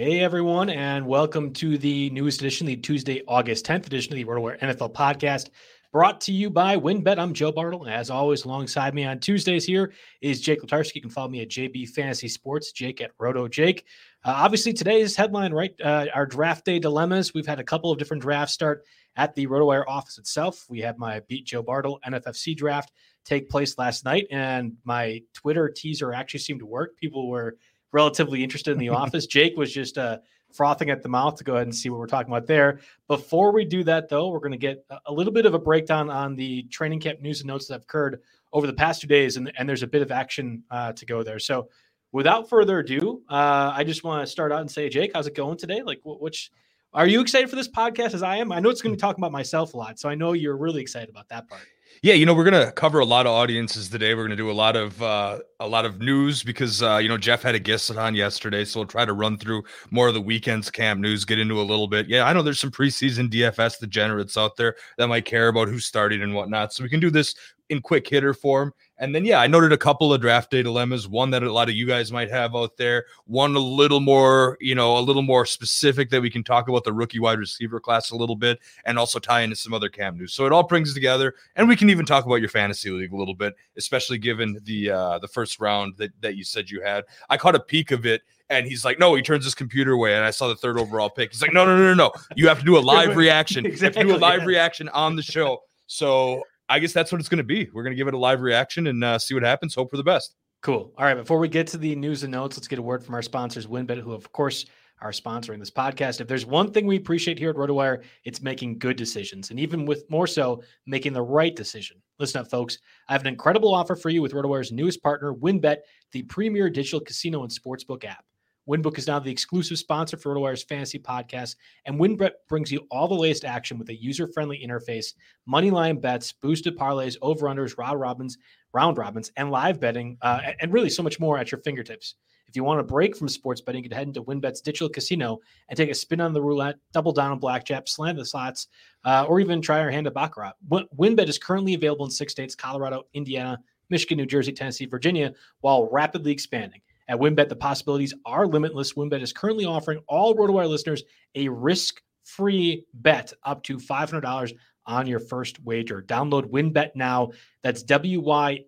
Hey everyone, and welcome to the newest edition, the Tuesday, August 10th edition of the RotoWire NFL podcast, brought to you by WynnBET. I'm Joe Bartel, and as always, alongside me on Tuesdays here is Jake Letarski. You can follow me at JB Fantasy Sports, Jake at Roto Jake. Uh, obviously, today's headline, right? Uh, our draft day dilemmas. We've had a couple of different drafts start at the RotoWire office itself. We had my Beat Joe Bartel NFFC draft take place last night, and my Twitter teaser actually seemed to work. People were relatively interested in the office. Jake was just uh, frothing at the mouth to go ahead and see what we're talking about there. Before we do that, though, we're going to get a little bit of a breakdown on the training camp news and notes that have occurred over the past two days, and, and there's a bit of action uh, to go there. So, without further ado, uh, I just want to start out and say, Jake, how's it going today? Like, which are you excited for this podcast as I am? I know it's going to be talking about myself a lot, so I know you're really excited about that part. Yeah, you know, we're gonna cover a lot of audiences today. We're gonna do a lot of uh, a lot of news because uh, you know Jeff had a guest on yesterday, so we'll try to run through more of the weekend's camp news, get into a little bit. Yeah, I know there's some preseason DFS degenerates out there that might care about who's starting and whatnot, so we can do this in quick hitter form. And then, yeah, I noted a couple of draft day dilemmas. One that a lot of you guys might have out there. One a little more, you know, a little more specific that we can talk about the rookie wide receiver class a little bit, and also tie into some other Cam news. So it all brings together, and we can even talk about your fantasy league a little bit, especially given the uh, the first round that that you said you had. I caught a peek of it and he's like, no, he turns his computer away. And I saw the third overall pick. He's like, no, no, no, no, no. You have to do a live reaction. exactly, you have to do a live reaction on the show. So I guess that's what it's going to be. We're going to give it a live reaction and uh, see what happens. Hope for the best. Cool. All right. Before we get to the news and notes, let's get a word from our sponsors, WynnBET, who, of course, are sponsoring this podcast. If there's one thing we appreciate here at RotoWire, it's making good decisions, and even with more so, making the right decision. Listen up, folks. I have an incredible offer for you with RotoWire's newest partner, WynnBET, the premier digital casino and sportsbook app. WynnBook is now the exclusive sponsor for RotoWire's fantasy podcast, and WynnBET brings you all the latest action with a user-friendly interface, money line bets, boosted parlays, over/unders, round robins, round robins, and live betting, uh, and really so much more at your fingertips. If you want a break from sports betting, you can head into WynnBET's digital casino and take a spin on the roulette, double down on blackjack, slam the slots, uh, or even try our hand at baccarat. WinBet is currently available in six states: Colorado, Indiana, Michigan, New Jersey, Tennessee, Virginia, while rapidly expanding. At WynnBET, the possibilities are limitless. WynnBET is currently offering all RotoWire listeners a risk-free bet up to $500 on your first wager. Download WynnBET now. That's W-Y-N-N-B-E-T,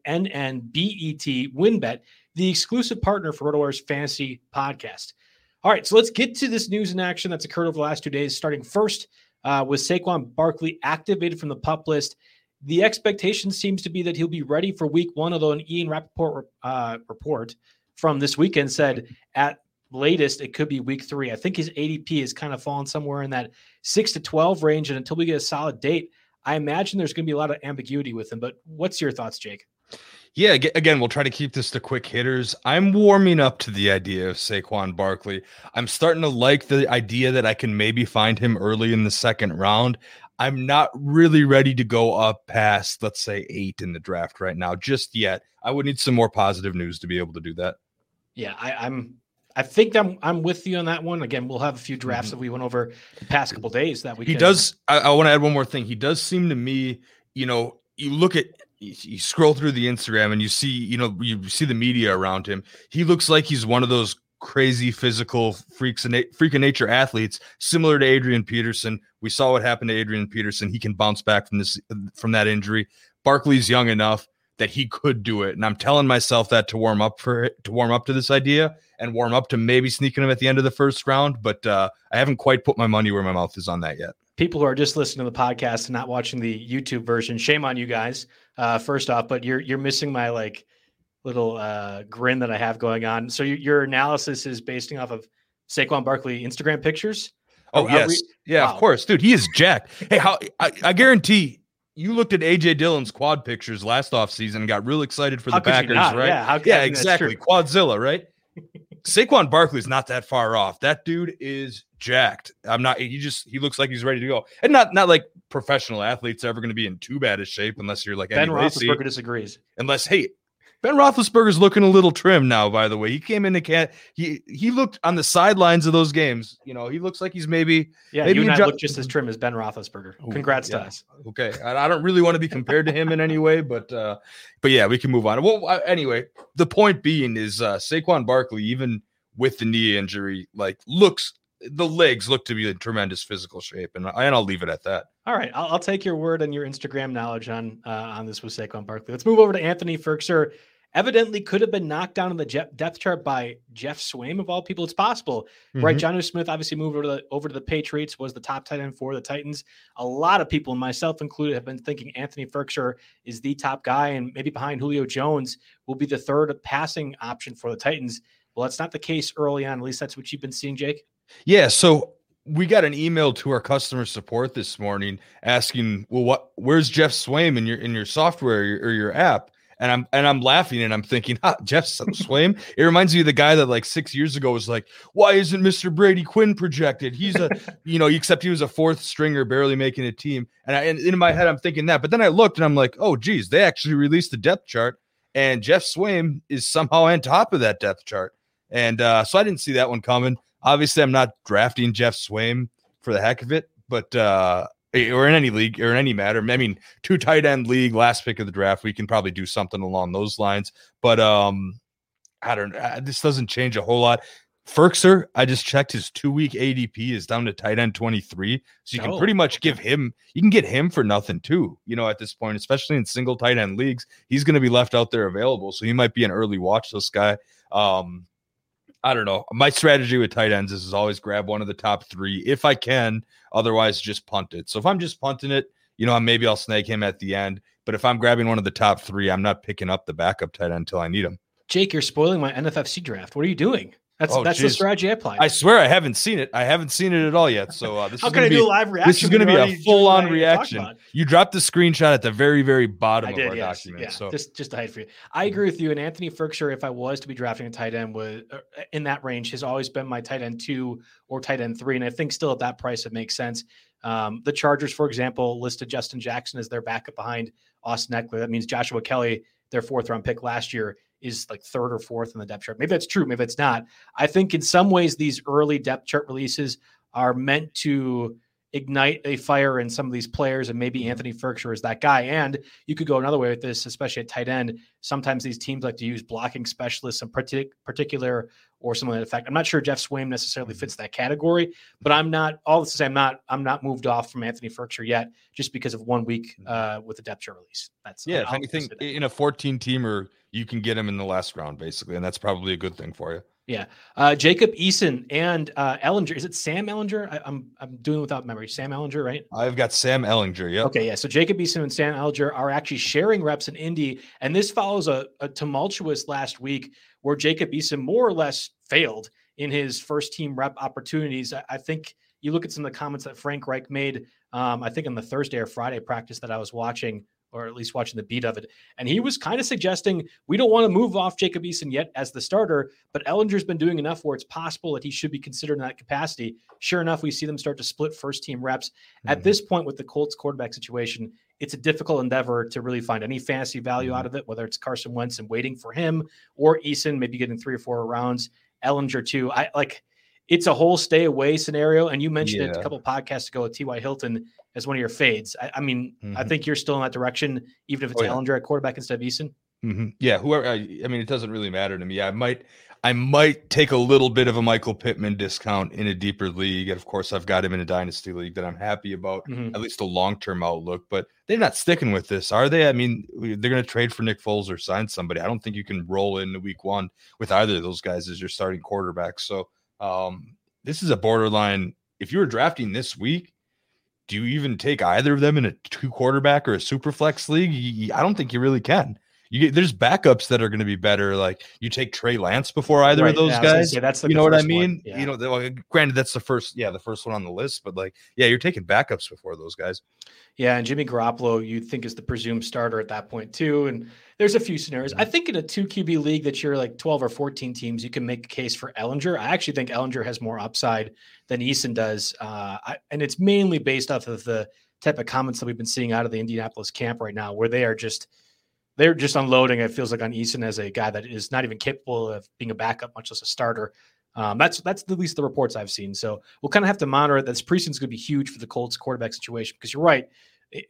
WynnBET, the exclusive partner for RotoWire's fantasy podcast. All right, so let's get to this news in action that's occurred over the last two days, starting first uh, with Saquon Barkley activated from the pup list. The expectation seems to be that he'll be ready for week one, although an Ian Rapoport uh, report – from this weekend said at latest it could be week three. I think his ADP is kind of fallen somewhere in that six to 12 range. And until we get a solid date, I imagine there's going to be a lot of ambiguity with him. But what's your thoughts, Jake? Yeah, again, we'll try to keep this to quick hitters. I'm warming up to the idea of Saquon Barkley. I'm starting to like the idea that I can maybe find him early in the second round. I'm not really ready to go up past, let's say, eight in the draft right now, just yet. I would need some more positive news to be able to do that. Yeah, I, I'm I think I'm I'm with you on that one. Again, we'll have a few drafts mm-hmm. that we went over the past couple days that we. He can... does. I, I want to add one more thing. He does seem to me, you know, you look at you scroll through the Instagram and you see, you know, you see the media around him. He looks like he's one of those crazy physical freaks and freak of nature athletes, similar to Adrian Peterson. We saw what happened to Adrian Peterson. He can bounce back from this from that injury. Barkley's young enough that he could do it, and I'm telling myself that to warm up for it, to warm up to this idea and warm up to maybe sneaking him at the end of the first round. But uh, I haven't quite put my money where my mouth is on that yet. People who are just listening to the podcast and not watching the YouTube version, shame on you guys. Uh, first off, but you're you're missing my like little uh, grin that I have going on. So your, your analysis is based off of Saquon Barkley Instagram pictures. Oh yes, re- yeah, wow. of course, dude. He is jacked. Hey, how I, I, guarantee you looked at AJ Dillon's quad pictures last off season and got real excited for how the Packers, right? Yeah, yeah, exactly. Quadzilla, right? Saquon Barkley's not that far off. That dude is jacked. I'm not. He just he looks like he's ready to go, and not not like professional athletes ever going to be in too bad a shape unless you're like Ben Roethlisberger disagrees. Unless hey, Ben Roethlisberger's looking a little trim now. By the way, he came in the cat. He he looked on the sidelines of those games. You know, he looks like he's maybe yeah. Maybe you and I look just as trim as Ben Roethlisberger. Congrats yeah. to us. Okay, I, I, don't really want to be compared to him in any way, but uh, but yeah, we can move on. Well, anyway, the point being is uh, Saquon Barkley, even with the knee injury, like looks the legs look to be in tremendous physical shape, and and I'll leave it at that. All right, I'll, I'll take your word and your Instagram knowledge on uh, on this with Saquon Barkley. Let's move over to Anthony Firkser evidently could have been knocked down in the depth chart by Geoff Swaim of all people. It's possible, mm-hmm. right? Jonnu Smith obviously moved over to the over to the Patriots, was the top tight end for the Titans. A lot of people, myself included, have been thinking Anthony Firkser is the top guy, and maybe behind Julio Jones will be the third passing option for the Titans. Well, that's not the case early on. At least that's what you've been seeing, Jake. Yeah. So we got an email to our customer support this morning asking, "Well, what? Where's Geoff Swaim in your in your software or your, or your app?" And I'm and I'm laughing and I'm thinking, ah, Geoff Swaim. it reminds me of the guy that like six years ago was like, why isn't Mr. Brady Quinn projected? He's a, you know, except he was a fourth stringer, barely making a team. And, I, and in my head, I'm thinking that, but then I looked and I'm like, oh, geez, they actually released the depth chart, and Geoff Swaim is somehow on top of that depth chart. And uh, so I didn't see that one coming. Obviously, I'm not drafting Geoff Swaim for the heck of it, but uh, or in any league or in any matter. I mean, two tight end league, last pick of the draft, we can probably do something along those lines. But um, I don't. Uh, this doesn't change a whole lot. Firkser, I just checked his two week ADP is down to tight end 23. So you can oh, pretty much give him, you can get him for nothing too, you know, at this point, especially in single tight end leagues. He's going to be left out there available. So he might be an early watch, this guy. Um, I don't know. My strategy with tight ends is, is always grab one of the top three if I can. Otherwise, just punt it. So if I'm just punting it, you know, maybe I'll snag him at the end. But if I'm grabbing one of the top three, I'm not picking up the backup tight end until I need him. Jake, you're spoiling my NFFC draft. What are you doing? That's oh, that's geez. the strategy I applied. I swear I haven't seen it. I haven't seen it at all yet. So uh, this how is can I be, do a live reaction? This is going to be a full on reaction. You dropped the screenshot at the very very bottom I did, of our yes. document. Yeah, so just just to hide for you. I agree with you. And Anthony Firkser, if I was to be drafting a tight end, was uh, in that range has always been my tight end two or tight end three, and I think still at that price it makes sense. Um, the Chargers, for example, listed Justin Jackson as their backup behind Austin Ekeler. That means Joshua Kelley, their fourth round pick last year, is like third or fourth in the depth chart. Maybe that's true, maybe it's not. I think in some ways these early depth chart releases are meant to ignite a fire in some of these players, and maybe. Anthony Firkser is that guy. And you could go another way with this, especially at tight end. Sometimes these teams like to use blocking specialists in partic- particular or something like that effect. I'm not sure Geoff Swaim necessarily mm-hmm. fits that category, but I'm not all this to say I'm not I'm not moved off from Anthony Firkser yet, just because of one week mm-hmm. uh, with the depth chart release. That's yeah. I'll, if anything, in a 14 teamer, you can get him in the last round basically, and that's probably a good thing for you. Yeah, uh, Jacob Eason and uh, Ehlinger. Is it Sam Ehlinger? I, am I'm, I'm doing without memory. Sam Ehlinger, right? I've got Sam Ehlinger. Yeah. Okay, yeah. So Jacob Eason and Sam Ehlinger are actually sharing reps in Indy, and this follows a, a tumultuous last week where Jacob Eason more or less failed in his first team rep opportunities. I, I think you look at some of the comments that Frank Reich made. Um, I think on the Thursday or Friday practice that I was watching or at least watching the beat of it. And he was kind of suggesting we don't want to move off Jacob Eason yet as the starter, but Ehlinger's been doing enough where it's possible that he should be considered in that capacity. Sure enough, we see them start to split first team reps. Mm-hmm. At this point with the Colts quarterback situation, it's a difficult endeavor to really find any fantasy value mm-hmm. out of it, whether it's Carson Wentz and waiting for him or Eason, maybe getting three or four rounds Ehlinger, too. I like it's a whole stay away scenario. And you mentioned it a Yeah. couple podcasts ago with T.Y. Hilton as one of your fades. I, I mean, I Mhm. think you're still in that direction, even if it's Oh, yeah. Ehlinger at quarterback instead of Eason. hmm Yeah, whoever. I, I mean, it doesn't really matter to me. I might, I might take a little bit of a Michael Pittman discount in a deeper league, and of course, I've got him in a dynasty league that I'm happy about. Mhm. At least the long term outlook, but they're not sticking with this, are they? I mean, they're going to trade for Nick Foles or sign somebody. I don't think you can roll into week one with either of those guys as your starting quarterback. So, um, this is a borderline. If you were drafting this week, do you even take either of them in a two quarterback or a super flex league? I don't think you really can. You get, there's backups that are going to be better. Like you take Trey Lance before either Right, of those yeah, I was gonna guys. say, that's like you know what I mean? Yeah. You know, the- well, granted, that's the first, yeah, the first one on the list, but like, yeah, you're taking backups before those guys. Yeah, and Jimmy Garoppolo, you think is the presumed starter at that point too. And there's a few scenarios. Mm-hmm. I think in a two QB league that you're like 12 or 14 teams, you can make a case for Ehlinger. I actually think Ehlinger has more upside than Eason does, uh, I, and it's mainly based off of the type of comments that we've been seeing out of the Indianapolis camp right now, where they are just they're just unloading. It feels like on Eason as a guy that is not even capable of being a backup, much less a starter. Um, that's that's at least the reports I've seen. So we'll kind of have to monitor it. This preseason's going to be huge for the Colts quarterback situation because you're right.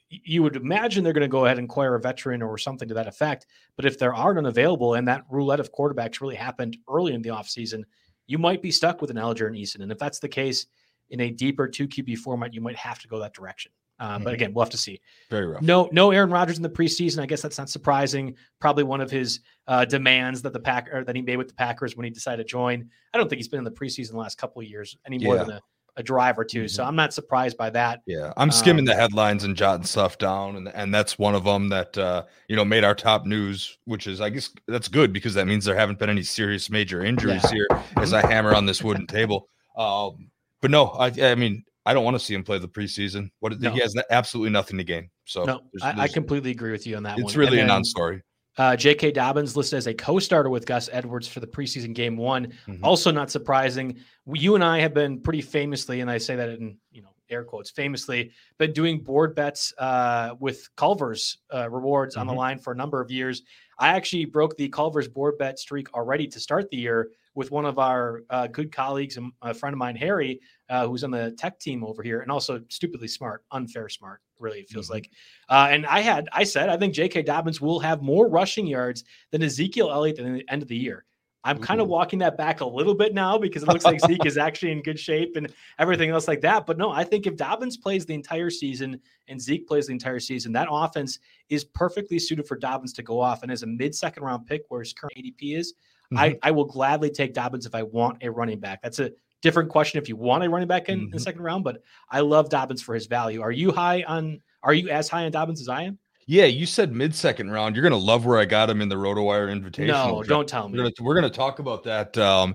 You would imagine they're going to go ahead and acquire a veteran or something to that effect. But if there are none available and that roulette of quarterbacks really happened early in the offseason, you might be stuck with an Alger and Eason. And if that's the case in a deeper two QB format, you might have to go that direction. Um, But Mhm. again, we'll have to see. Very rough. No, no Aaron Rodgers in the preseason. I guess that's not surprising. Probably one of his uh, demands that the pack that he made with the Packers when he decided to join. I don't think he's been in the preseason the last couple of years any more Yeah. than a, a drive or 2 So I'm not surprised by that. Yeah, I'm skimming Um, the headlines and jotting stuff down, and and that's one of them that uh, you know made our top news, which is I guess that's good because that means there haven't been any serious major injuries Yeah. here as I hammer on this wooden table. Um, but no, I I mean I don't want to see him play the preseason. What No. he has absolutely nothing to gain. So no, there's- I, I completely agree with you on that one. it's really And a non-story. Uh, J.K. Dobbins listed as a co-starter with Gus Edwards for the preseason game one. Mhm. Also, not surprising. We- You and I have been pretty famously, and I say that in you know air quotes, famously, been doing board bets uh, with Culver's uh, rewards on the Mhm. line for a number of years. I actually broke the Culver's board bet streak already to start the year with one of our uh, good colleagues and a friend of mine, Harry, uh, who's on the tech team over here, and also stupidly smart, unfair smart. Really, it feels Mhm. like. Uh, and I had, I said, I think J.K. Dobbins will have more rushing yards than Ezekiel Elliott at the end of the year. I'm kind of walking that back a little bit now because it looks like Zeke is actually in good shape and everything else like that. But no, I think if Dobbins plays the entire season and Zeke plays the entire season, that offense is perfectly suited for Dobbins to go off. And as a mid second round pick, where his current ADP is, Mm-hmm. I will gladly take Dobbins if I want a running back. That's a different question if you want a running back in, in the Mhm. second round, but I love Dobbins for his value. Are you high on, are you as high on Dobbins as I am? Yeah, you said mid-second round. You're gonna love where I got him in the RotoWire invitation. No, don't tell me. We're gonna we're gonna talk about that. Um,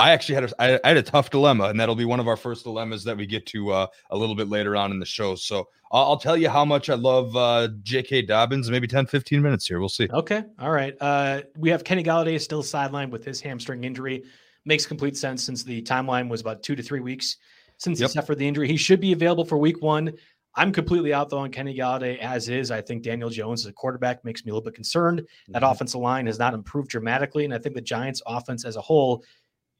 I actually had a, I, I had a tough dilemma, and that'll be one of our first dilemmas that we get to uh, a little bit later on in the show. So I'll, I'll tell you how much I love uh, J.K. Dobbins. Maybe 10, 15 minutes here. We'll see. Okay. All right. Uh, we have Kenny Golladay still sidelined with his hamstring injury. Makes complete sense since the timeline was about two to three weeks since Yep. he suffered the injury. He should be available for week one. I'm completely out though on Kenny Golladay as is. I think Daniel Jones as a quarterback makes me a little bit concerned. That Mhm. offensive line has not improved dramatically. And I think the Giants offense as a whole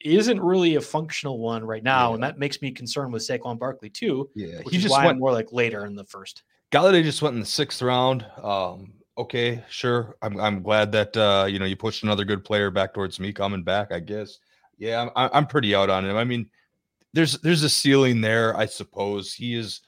isn't really a functional one right now. And that makes me concerned with Saquon Barkley too, Yeah, he is just went. More like later in the first. Golladay just went in the sixth round. Um, okay, sure. I'm I'm glad that uh, you know you pushed another good player back towards me coming back. I guess. Yeah, I'm I'm pretty out on him. I mean, there's there's a ceiling there, I suppose. He is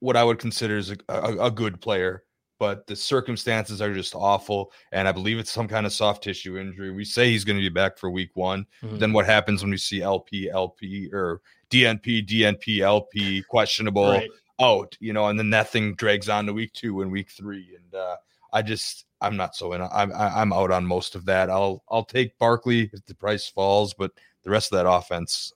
what I would consider as a, a, a good player, but the circumstances are just awful. And I believe it's some kind of soft tissue injury. We say he's going to be back for week one. Mhm. Then what happens when we see LP, LP, or DNP, DNP, LP questionable? Right. out, you know, and then that thing drags on to week two and week three. And uh, I just, I'm not so in. I'm, I'm out on most of that. I'll, I'll take Barkley if the price falls, but the rest of that offense,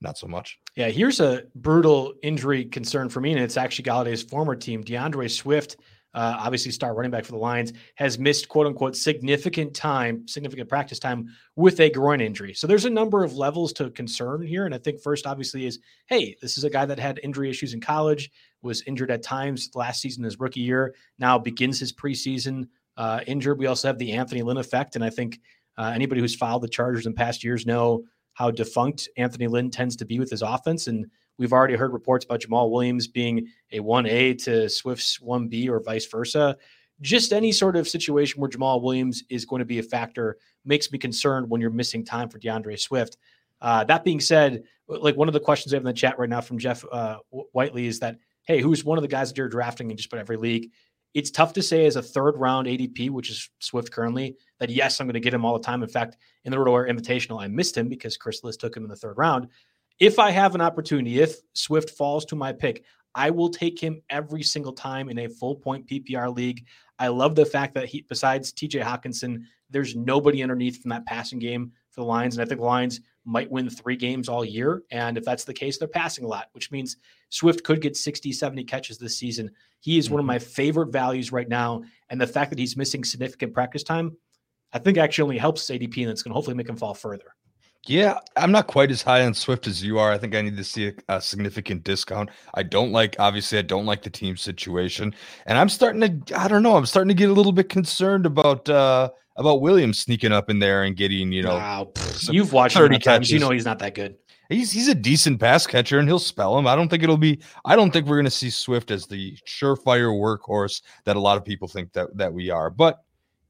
not so much. Yeah, here's a brutal injury concern for me, and it's actually Golladay's former team. DeAndre Swift, uh, obviously star running back for the Lions, has missed quote unquote significant time, significant practice time with a groin injury. So there's a number of levels to concern here. And I think first, obviously, is hey, this is a guy that had injury issues in college, was injured at times last season, his rookie year, now begins his preseason uh, injured. We also have the Anthony Lynn effect. And I think uh, anybody who's followed the Chargers in past years know how defunct Anthony Lynn tends to be with his offense. And we've already heard reports about Jamaal Williams being a 1A to Swift's 1B or vice versa. Just any sort of situation where Jamaal Williams is going to be a factor makes me concerned when you're missing time for DeAndre Swift. Uh, that being said, like one of the questions I have in the chat right now from Jeff uh, Whiteley is that, hey, who's one of the guys that you're drafting in just about every league? It's tough to say as a third round ADP, which is Swift currently, that yes, I'm going to get him all the time. In fact, in the RotoWire Invitational, I missed him because Chris Liss took him in the third round. If I have an opportunity, if Swift falls to my pick, I will take him every single time in a full point PPR league. I love the fact that he, besides TJ Hockenson, there's nobody underneath from that passing game for the Lions. And I think the Lions might win three games all year. And if that's the case, they're passing a lot, which means Swift could get 60, 70 catches this season. He is mm-hmm. one of mm-hmm. my favorite values right now. And the fact that he's missing significant practice time, I think actually only helps ADP and it's going to hopefully make him fall further. Yeah, I'm not quite as high on Swift as you are. I think I need to see a, a, significant discount. I don't like, obviously, I don't like the team situation, and I'm starting to, I don't know, I'm starting to get a little bit concerned about uh about Williams sneaking up in there and getting, you know, wow. you've watched 30 catches. You know he's not that good. He's he's a decent pass catcher and he'll spell him. I don't think it'll be. I don't think we're going to see Swift as the surefire workhorse that a lot of people think that that we are. But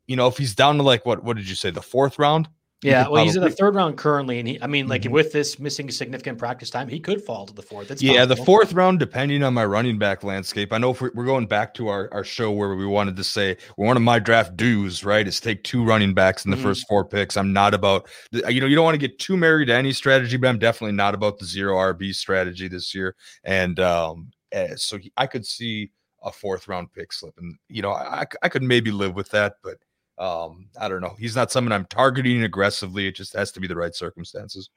you know, if he's down to like what what did you say the fourth round? Yeah, well, he's in the third round currently, and he, I mean, like mm-hmm. with this missing significant practice time, he could fall to the fourth. It's yeah, possible. the fourth round, depending on my running back landscape. I know if we're, we're, going back to our, our show where we wanted to say one of my draft dues, right, is take two running backs in the mm-hmm. first four picks. I'm not about, you know, you don't want to get too married to any strategy, but I'm definitely not about the zero RB strategy this year. And um, eh, so he, I could see a fourth round pick slip, and you know, I, I could maybe live with that, but um, I don't know. He's not someone I'm targeting aggressively. It just has to be the right circumstances.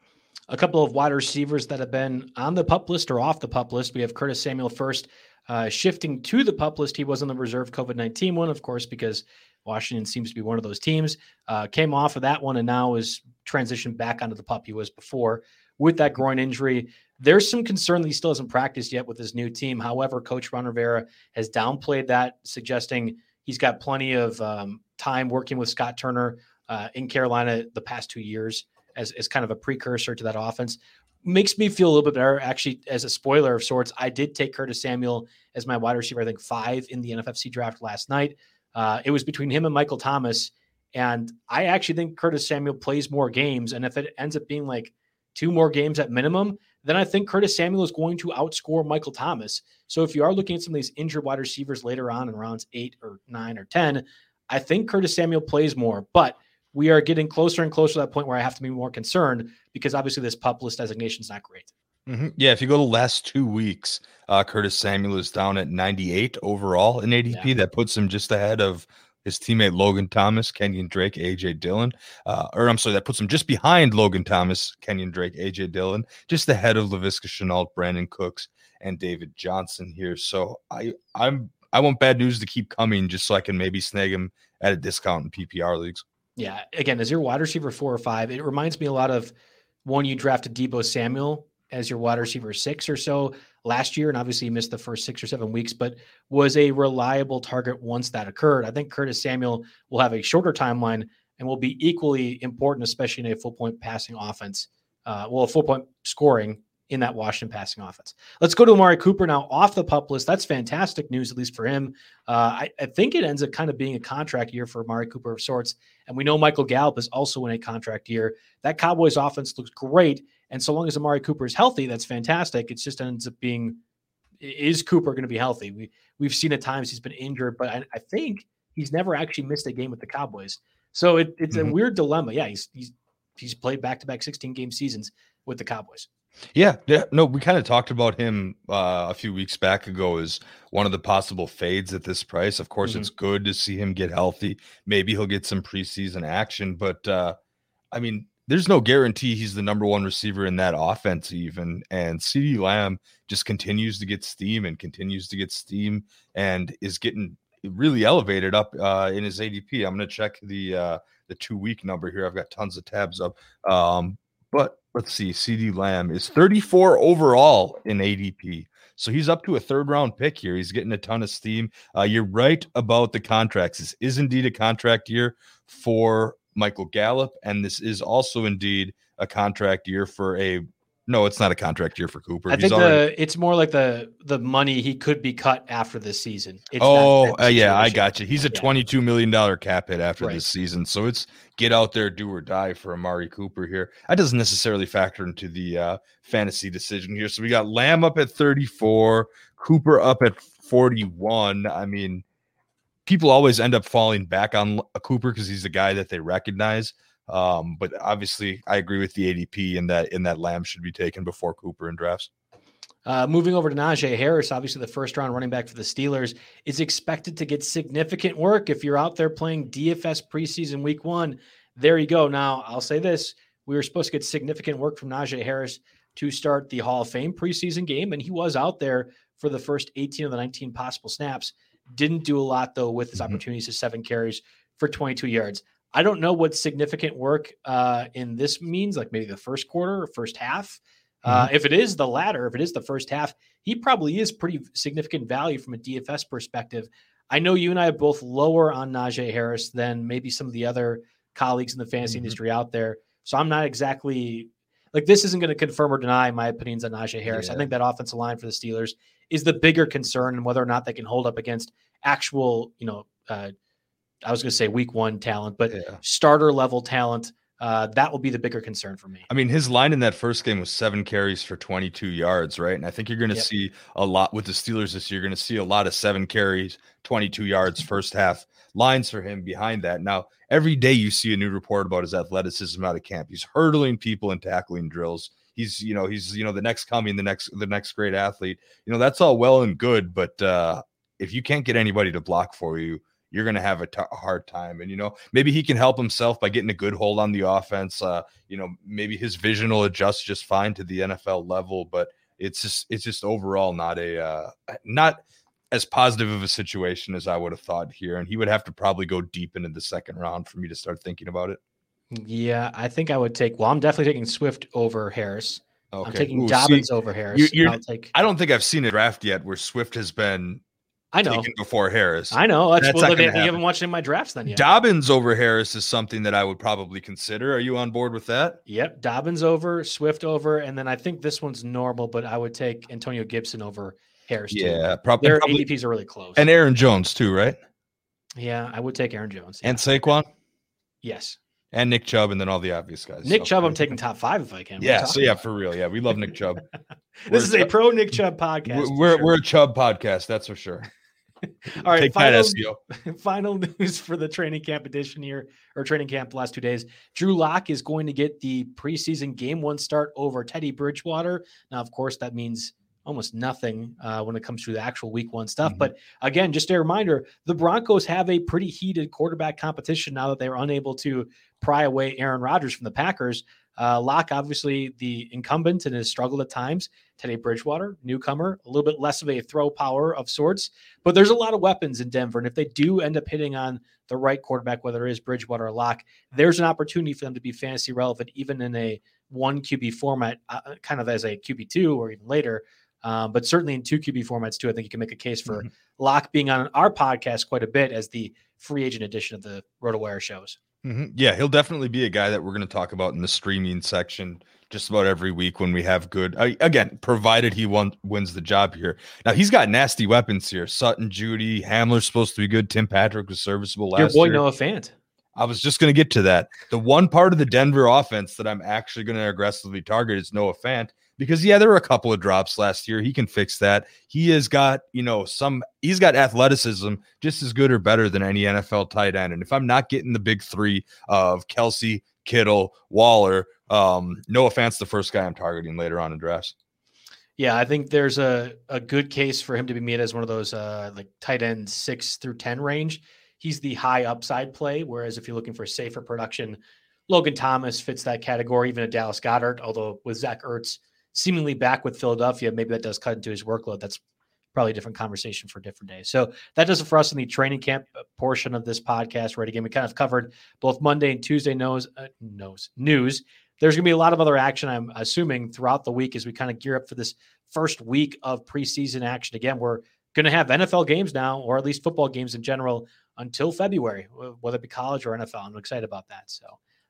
A couple of wide receivers that have been on the pup list or off the pup list. We have Curtis Samuel first, uh, shifting to the pup list. He was on the reserve COVID 19 one, of course, because Washington seems to be one of those teams. Uh, came off of that one and now is transitioned back onto the pup he was before with that groin injury. There's some concern that he still hasn't practiced yet with his new team. However, Coach Ron Rivera has downplayed that, suggesting he's got plenty of um, time working with Scott Turner uh, in Carolina the past two years as, as kind of a precursor to that offense. Makes me feel a little bit better. Actually, as a spoiler of sorts, I did take Curtis Samuel as my wide receiver, I think five in the NFFC draft last night. Uh, it was between him and Michael Thomas. And I actually think Curtis Samuel plays more games. And if it ends up being like two more games at minimum, then I think Curtis Samuel is going to outscore Michael Thomas. So if you are looking at some of these injured wide receivers later on in rounds eight or nine or 10, I think Curtis Samuel plays more, but we are getting closer and closer to that point where I have to be more concerned because obviously this pup list designation is not great. Mm-hmm. Yeah, if you go the last two weeks, uh, Curtis Samuel is down at 98 overall in ADP. Yeah. That puts him just ahead of his teammate Logan Thomas, Kenyon Drake, AJ Dillon. Uh, or I'm sorry, that puts him just behind Logan Thomas, Kenyon Drake, AJ Dillon, just ahead of Laviska Shenault, Brandin Cooks, and David Johnson here. So I I'm I want bad news to keep coming just so I can maybe snag him at a discount in PPR leagues. Yeah. Again, as your wide receiver four or five, it reminds me a lot of one you drafted Deebo Samuel as your wide receiver six or so last year. And obviously he missed the first six or seven weeks, but was a reliable target once that occurred. I think Curtis Samuel will have a shorter timeline and will be equally important, especially in a full point passing offense. Uh, well, a full point scoring in that Washington passing offense. Let's go to Amari Cooper now off the pup list. That's fantastic news, at least for him. Uh, I, I, think it ends up kind of being a contract year for Amari Cooper of sorts. And we know Michael Gallup is also in a contract year. That Cowboys offense looks great. And so long as Amari Cooper is healthy, that's fantastic. It just ends up being is Cooper going to be healthy? We we've seen at times he's been injured, but I, I think he's never actually missed a game with the Cowboys. So it, it's mm-hmm. a weird dilemma. Yeah, he's he's he's played back to back 16 game seasons with the Cowboys. Yeah, yeah, no, we kind of talked about him uh, a few weeks back ago as one of the possible fades at this price. Of course, mm-hmm. it's good to see him get healthy. Maybe he'll get some preseason action, but uh, I mean, there's no guarantee he's the number one receiver in that offense, even. And CeeDee Lamb just continues to get steam and continues to get steam and is getting really elevated up uh, in his ADP. I'm going to check the uh, the two week number here. I've got tons of tabs up, um, but let's see, CeeDee Lamb is 34 overall in ADP. So he's up to a third round pick here. He's getting a ton of steam. Uh, you're right about the contracts. This is indeed a contract year for Michael Gallup, and this is also indeed a contract year for a no, it's not a contract year for Cooper. I He's think already, the it's more like the the money he could be cut after this season. It's oh that uh, yeah, I got you. He's a Yeah. twenty-two million dollar cap hit after Right. this season, so it's get out there, do or die for Amari Cooper here. That doesn't necessarily factor into the uh, fantasy decision here. So we got Lamb up at thirty-four, Cooper up at forty-one. I mean, people always end up falling back on L- Cooper because he's a guy that they recognize. Um, but obviously, I agree with the ADP in that in that Lamb should be taken before Cooper in drafts. Uh, moving over to Najee Harris, obviously the first round running back for the Steelers is expected to get significant work if you're out there playing DFS preseason week one. There you go. Now I'll say this: we were supposed to get significant work from Najee Harris to start the Hall of Fame preseason game, and he was out there for the first 18 of the 19 possible snaps. Didn't do a lot though with his Mhm. opportunities to seven carries for 22 yards. I don't know what significant work uh, in this means, like maybe the first quarter or first half. Uh, if it is the latter, if it is the first half, he probably is pretty significant value from a DFS perspective. I know you and I are both lower on Najee Harris than maybe some of the other colleagues in the fantasy Mhm. industry out there. So I'm not exactly like this isn't going to confirm or deny my opinions on Najee Harris. I think that offensive line for the Steelers is the bigger concern and whether or not they can hold up against actual, you know, uh, I was going to say week one talent, but Yeah. starter level talent. Uh, that will be the bigger concern for me. I mean, his line in that first game was seven carries for 22 yards, right? And I think you're going to Yep. see a lot with the Steelers this year. You're going to see a lot of seven carries, 22 yards first half lines for him behind that. Now, every day you see a new report about his athleticism out of camp. He's hurdling people and tackling drills. He's, you know, he's, you know, the next coming, the next, the next great athlete. You know, that's all well and good, but uh, if you can't get anybody to block for you, you're going to have a t- hard time. And, you know, maybe he can help himself by getting a good hold on the offense. Uh, you know, maybe his vision will adjust just fine to the NFL level, but it's just, it's just overall not a, uh, not as positive of a situation as I would have thought here. And he would have to probably go deep into the second round for me to start thinking about it. Yeah, I think I would take. Well, I'm definitely taking Swift over Harris. Okay. I'm taking Ooh, see, Dobbins over Harris. you're- I'll take. I don't think I've seen a draft yet where Swift has been I know. taken before Harris. I know. That's, That's well, not they- gonna you haven't watched any of my drafts then yet. Dobbins over Harris is something that I would probably consider. Are you on board with that? Yep, Dobbins over, Swift over, and then I think this one's normal, but I would take Antonio Gibson over Harris. too. Yeah, probably. their probably- ADPs are really close. and Aaron Jones too, right? yeah, I would take Aaron Jones. yeah. And Saquon yes, and Nick Chubb, and then all the obvious guys. Nick So- Chubb, I'm taking top five if I can. What are you Yeah, so yeah, for real. Yeah, we love Nick Chubb. this is a pro Nick Chubb podcast. We're we're, sure. we're a Chubb podcast, that's for sure. all right. Take that Final, SEO. final news for the training camp edition here, or training camp last two days. Drew Lock is going to get the preseason game one start over Teddy Bridgewater. Now, of course, that means almost nothing uh, when it comes to the actual week one stuff. Mhm. But again, just a reminder the Broncos have a pretty heated quarterback competition now that they're unable to pry away Aaron Rodgers from the Packers. Uh, Lock, obviously the incumbent and has struggled at times. Teddy Bridgewater, newcomer, a little bit less of a throw power of sorts, but there's a lot of weapons in Denver. And if they do end up hitting on the right quarterback, whether it is Bridgewater or Lock, there's an opportunity for them to be fantasy relevant, even in a one QB format, uh, kind of as a QB two or even later. Um, but certainly in two QB formats too, I think you can make a case for Mhm. Lock being on our podcast quite a bit as the free agent edition of the RotoWire shows. Mhm. Yeah, he'll definitely be a guy that we're going to talk about in the streaming section just about every week when we have good. Uh, again, provided he won, wins the job here. Now he's got nasty weapons here. Sutton, Jeudy, Hamler's supposed to be good. Tim Patrick was serviceable last Your boy year. Noah Fant. I was just going to get to that. The one part of the Denver offense that I'm actually going to aggressively target is Noah Fant because yeah, there were a couple of drops last year. He can fix that. He has got, you know, some he's got athleticism just as good or better than any NFL tight end. And if I'm not getting the big 3 of Kelce, Kittle, Waller, um, Noah Fant's the first guy I'm targeting later on in drafts. Yeah, I think there's a, a good case for him to be made as one of those uh, like tight end six through 10 range. He's the high upside play. Whereas if you're looking for safer production, Logan Thomas fits that category, even a Dallas Goedert. Although with Zach Ertz seemingly back with Philadelphia, maybe that does cut into his workload. That's probably a different conversation for a different day. So that does it for us in the training camp uh, portion of this podcast. Right again, we kind of covered both Monday and Tuesday knows uh, knows news. There's going to be a lot of other action, I'm assuming, throughout the week as we kind of gear up for this first week of preseason action. Again, we're going to have NFL games now, or at least football games in general, until February, whether it be college or NFL. I'm excited about that. So,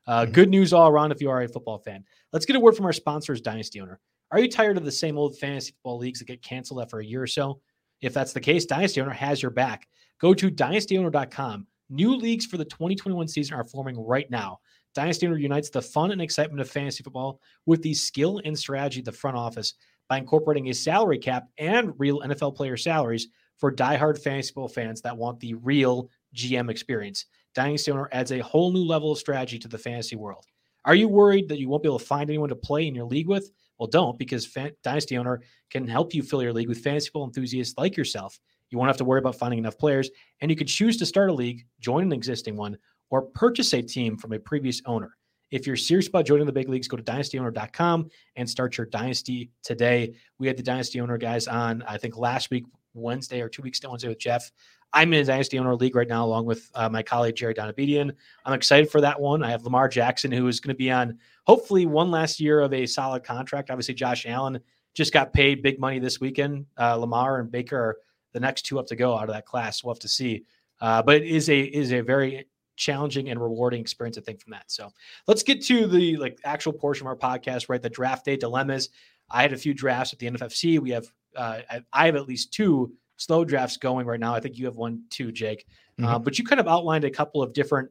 uh, mm-hmm. good news all around if you are a football fan. Let's get a word from our sponsors, Dynasty Owner. Are you tired of the same old fantasy football leagues that get canceled after a year or so? If that's the case, Dynasty Owner has your back. Go to dynastyowner.com. New leagues for the 2021 season are forming right now. Dynasty Owner unites the fun and excitement of fantasy football with the skill and strategy of the front office by incorporating a salary cap and real NFL player salaries for diehard fantasy football fans that want the real GM experience. Dynasty Owner adds a whole new level of strategy to the fantasy world. Are you worried that you won't be able to find anyone to play in your league with? Well, don't because Fan- Dynasty Owner can help you fill your league with fantasy football enthusiasts like yourself. You won't have to worry about finding enough players, and you can choose to start a league, join an existing one, or purchase a team from a previous owner. If you're serious about joining the big leagues, go to dynastyowner.com and start your dynasty today. We had the dynasty owner guys on, I think last week, Wednesday or two weeks ago, Wednesday with Jeff. I'm in a dynasty owner league right now, along with uh, my colleague Jerry Donabedian. I'm excited for that one. I have Lamar Jackson, who is going to be on hopefully one last year of a solid contract. Obviously, Josh Allen just got paid big money this weekend. Uh, Lamar and Baker are the next two up to go out of that class. We'll have to see. Uh, but it is a is a very challenging and rewarding experience, I think, from that. So let's get to the like actual portion of our podcast, right? The draft day dilemmas. I had a few drafts at the NFFC. We have uh, I have at least two slow drafts going right now. I think you have one too, Jake. Mm-hmm. Uh, but you kind of outlined a couple of different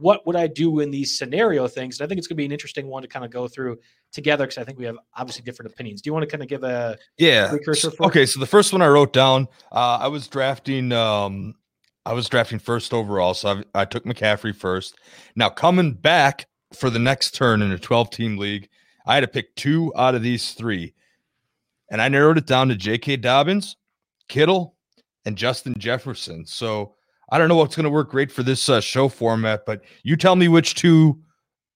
what would I do in these scenario things? And I think it's going to be an interesting one to kind of go through together because I think we have obviously different opinions. Do you want to kind of give a yeah precursor? For okay, so the first one I wrote down, uh, I was drafting um, I was drafting first overall, so I, I took McCaffrey first. Now coming back for the next turn in a 12 team league, I had to pick two out of these three, and I narrowed it down to J.K. Dobbins, Kittle, and Justin Jefferson. So I don't know what's going to work great for this uh, show format, but you tell me which two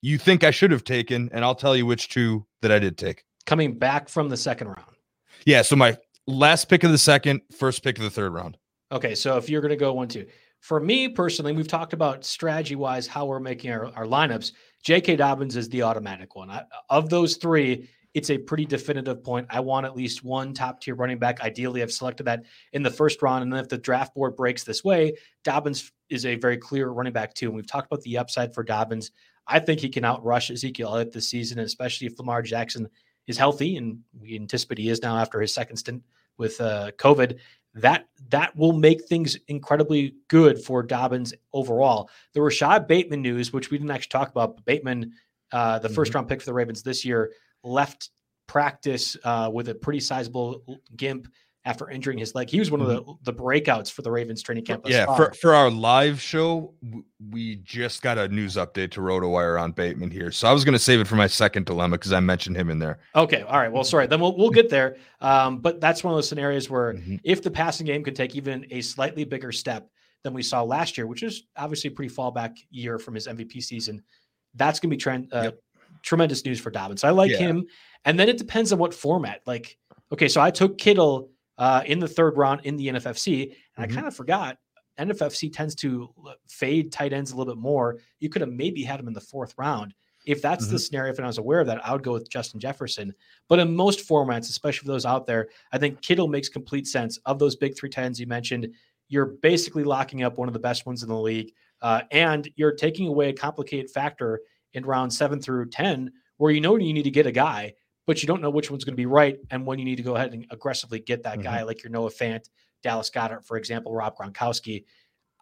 you think I should have taken, and I'll tell you which two that I did take. Coming back from the second round. Yeah. So my last pick of the second, first pick of the third round. Okay, so if you're going to go one, two. For me personally, we've talked about strategy wise how we're making our, our lineups. J.K. Dobbins is the automatic one. I, of those three, it's a pretty definitive point. I want at least one top tier running back. Ideally, I've selected that in the first round. And then if the draft board breaks this way, Dobbins is a very clear running back, too. And we've talked about the upside for Dobbins. I think he can outrush Ezekiel Elliott this season, especially if Lamar Jackson is healthy. And we anticipate he is now after his second stint with uh, COVID that that will make things incredibly good for Dobbins overall. The Rashod Bateman news, which we didn't actually talk about, Bateman, uh, the mm-hmm. first round pick for the Ravens this year, left practice uh, with a pretty sizable gimp after injuring his leg. He was one of the, mm-hmm. the breakouts for the Ravens training camp. Yeah, for, for our live show, we just got a news update to RotoWire on Bateman here. So I was going to save it for my second dilemma because I mentioned him in there. Okay. All right. Well, sorry. Then we'll, we'll get there. Um, but that's one of those scenarios where mm-hmm. if the passing game could take even a slightly bigger step than we saw last year, which is obviously a pretty fallback year from his MVP season, that's going to be trend, uh, yep. Tremendous news for Dobbins. I like yeah. him. And then it depends on what format. Like, okay, so I took Kittle uh, in the third round in the NFFC. And mm-hmm. I kind of forgot NFFC tends to fade tight ends a little bit more. You could have maybe had him in the fourth round. If that's mm-hmm. the scenario, if I was aware of that, I would go with Justin Jefferson. But in most formats, especially for those out there, I think Kittle makes complete sense. Of those big three tens you mentioned, you're basically locking up one of the best ones in the league. Uh, and you're taking away a complicated factor in round seven through 10, where you know you need to get a guy but you don't know which one's going to be right and when you need to go ahead and aggressively get that mm-hmm. guy, like your Noah Fant, Dallas Goedert, for example, Rob Gronkowski.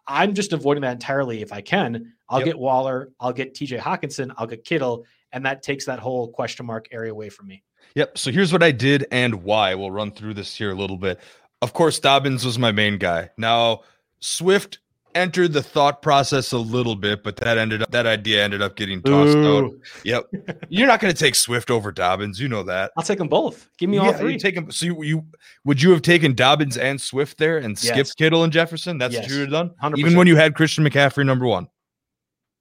I'm just avoiding that entirely if I can. I'll yep. get Waller, I'll get TJ Hockenson, I'll get Kittle, and that takes that whole question mark area away from me. Yep. So here's what I did and why. We'll run through this here a little bit. Of course, Dobbins was my main guy. Now, Swift entered the thought process a little bit, but that ended up that idea ended up getting tossed Ooh. out. Yep, you're not going to take Swift over Dobbins. You know that. I'll take them both. Give me yeah, all three. You take them. So you, you, would you have taken Dobbins and Swift there and yes. skipped Kittle and Jefferson? That's yes. what you would have done. 100%. Even when you had Christian McCaffrey number one.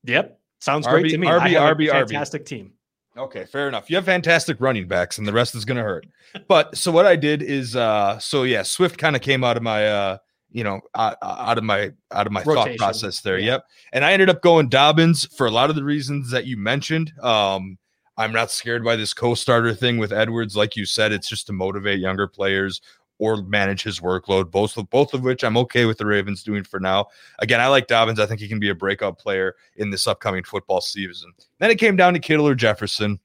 Yep, sounds RB, great to me. RB, RB, fantastic RB. team. Okay, fair enough. You have fantastic running backs, and the rest is going to hurt. but so what I did is, uh so yeah, Swift kind of came out of my uh you know, out, out of my out of my Rotation. thought process there. Yeah. Yep. And I ended up going Dobbins for a lot of the reasons that you mentioned. Um, I'm not scared by this co-starter thing with Edwards. Like you said, it's just to motivate younger players or manage his workload. Both of both of which I'm okay with the Ravens doing for now. Again, I like Dobbins. I think he can be a breakout player in this upcoming football season. Then it came down to Kittle or Jefferson,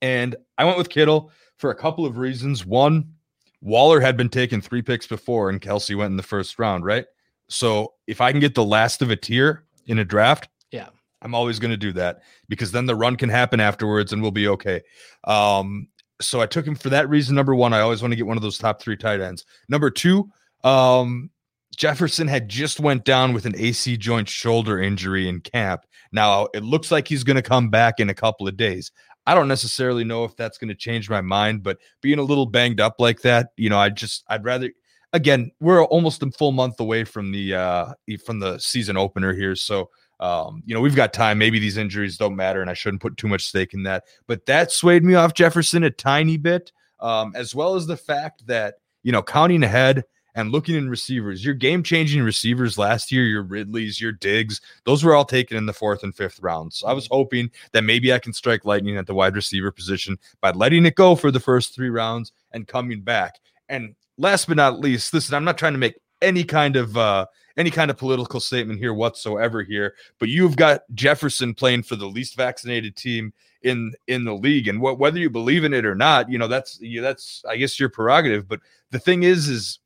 and I went with Kittle for a couple of reasons. One, Waller had been taken three picks before, and Kelce went in the first round, right? So if I can get the last of a tier in a draft, yeah, I'm always going to do that because then the run can happen afterwards and we'll be okay. Um, so I took him for that reason. Number one, I always want to get one of those top three tight ends. Number two, um, Jefferson had just went down with an AC joint shoulder injury in camp. Now it looks like he's going to come back in a couple of days. I don't necessarily know if that's going to change my mind, but being a little banged up like that, you know, I just I'd rather again, we're almost a full month away from the uh from the season opener here. So um, you know, we've got time. Maybe these injuries don't matter, and I shouldn't put too much stake in that. But that swayed me off Jefferson a tiny bit, um, as well as the fact that you know, counting ahead and looking in receivers, your game changing receivers last year, your Ridleys, your Diggs, those were all taken in the fourth and fifth rounds. So I was mm-hmm. hoping that maybe I can strike lightning at the wide receiver position by letting it go for the first three rounds and coming back. And last but not least, listen, I'm not trying to make any kind of uh any kind of political statement here whatsoever here, but you've got Jefferson playing for the least vaccinated team in in the league, and what whether you believe in it or not, you know that's you, that's I guess your prerogative. But the thing is, is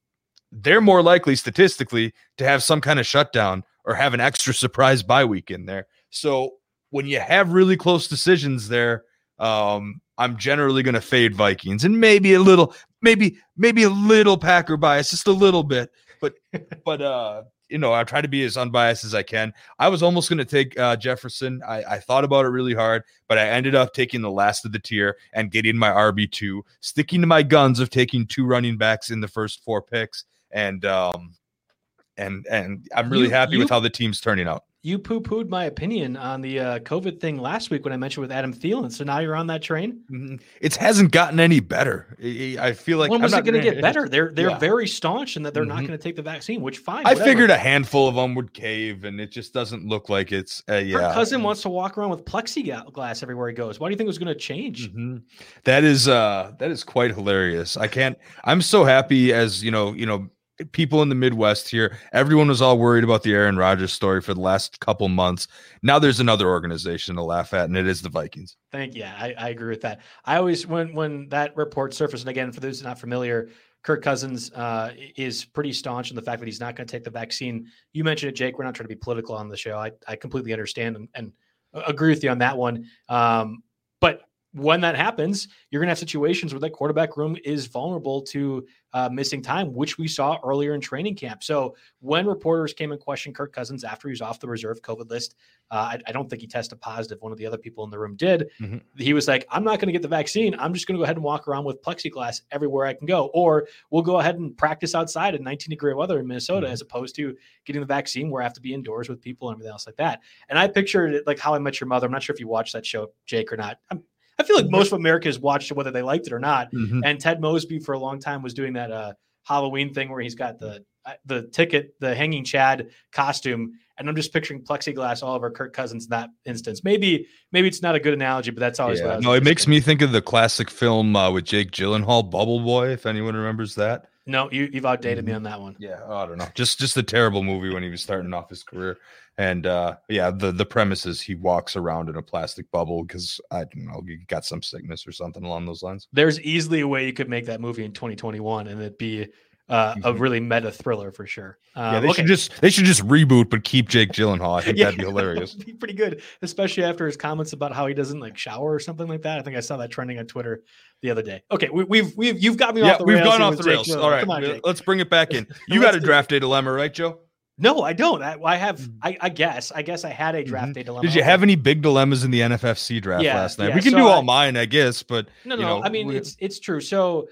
they're more likely statistically to have some kind of shutdown or have an extra surprise bye week in there. So when you have really close decisions there, um, I'm generally going to fade Vikings and maybe a little, maybe maybe a little Packer bias, just a little bit. But but uh, you know, I try to be as unbiased as I can. I was almost going to take uh, Jefferson. I, I, thought about it really hard, but I ended up taking the last of the tier and getting my RB2, sticking to my guns of taking two running backs in the first four picks. And, um, and, and I'm really you, happy you, with how the team's turning out you poo pooed my opinion on the uh, COVID thing last week when I mentioned with Adam Thielen. So now you're on that train. Mm-hmm. It hasn't gotten any better. I feel like when was it going to get better? They're they're yeah. very staunch in that they're mm-hmm. not going to take the vaccine. Which fine. I whatever. figured a handful of them would cave, and it just doesn't look like it's. Uh, yeah, Her cousin wants to walk around with plexiglass everywhere he goes. Why do you think it was going to change? Mm-hmm. That is uh that is quite hilarious. I can't. I'm so happy as you know you know people in the Midwest here. Everyone was all worried about the Aaron Rodgers story for the last couple months. Now there's another organization to laugh at, and it is the Vikings. Thank you. I, I agree with that. I always when when that report surfaced, and again, for those not familiar, Kirk Cousins uh, is pretty staunch in the fact that he's not going to take the vaccine. You mentioned it, Jake. We're not trying to be political on the show. I, I completely understand and, and agree with you on that one. Um, when that happens, you're going to have situations where that quarterback room is vulnerable to uh, missing time, which we saw earlier in training camp. So when reporters came and questioned Kirk Cousins after he was off the reserve COVID list, uh, I, I, don't think he tested positive. One of the other people in the room did. Mm-hmm. He was like, "I'm not going to get the vaccine. I'm just going to go ahead and walk around with plexiglass everywhere I can go, or we'll go ahead and practice outside in 19 degree weather in Minnesota, mm-hmm. as opposed to getting the vaccine where I have to be indoors with people and everything else like that." And I pictured it like How I Met Your Mother. I'm not sure if you watched that show, Jake, or not. I'm, I feel like most of America has watched it, whether they liked it or not. Mm-hmm. And Ted Mosby for a long time was doing that uh, Halloween thing where he's got the uh, the ticket, the hanging Chad costume, and I'm just picturing plexiglass all over Kirk Cousins in that instance. Maybe maybe it's not a good analogy, but that's always yeah. no. It makes me think of the classic film uh, with Jake Gyllenhaal, Bubble Boy. If anyone remembers that. No, you, you've outdated me mm-hmm. on that one. Yeah, oh, I don't know. Just just a terrible movie when he was starting off his career. And uh, yeah, the the premise is he walks around in a plastic bubble because I don't know, he got some sickness or something along those lines. There's easily a way you could make that movie in 2021 and it'd be uh, a mm-hmm. really meta thriller for sure. Um, yeah, they okay. should just they should just reboot, but keep Jake Gyllenhaal. I think yeah, that'd be hilarious. That'd be pretty good, especially after his comments about how he doesn't like shower or something like that. I think I saw that trending on Twitter the other day. Okay, we, have we've, we've you've got me yeah, off the we've rails. We've gone off the rails. All right, on, let's bring it back in. You got a draft day dilemma, right, Joe? No, I don't. I, I have. Mm. I, I, guess. I guess I had a draft mm-hmm. day dilemma. Did you have any big dilemmas in the NFFC draft yeah, last night? Yeah. We can so do all mine, I guess. But no, no. Know, I mean, we, it's it's true. So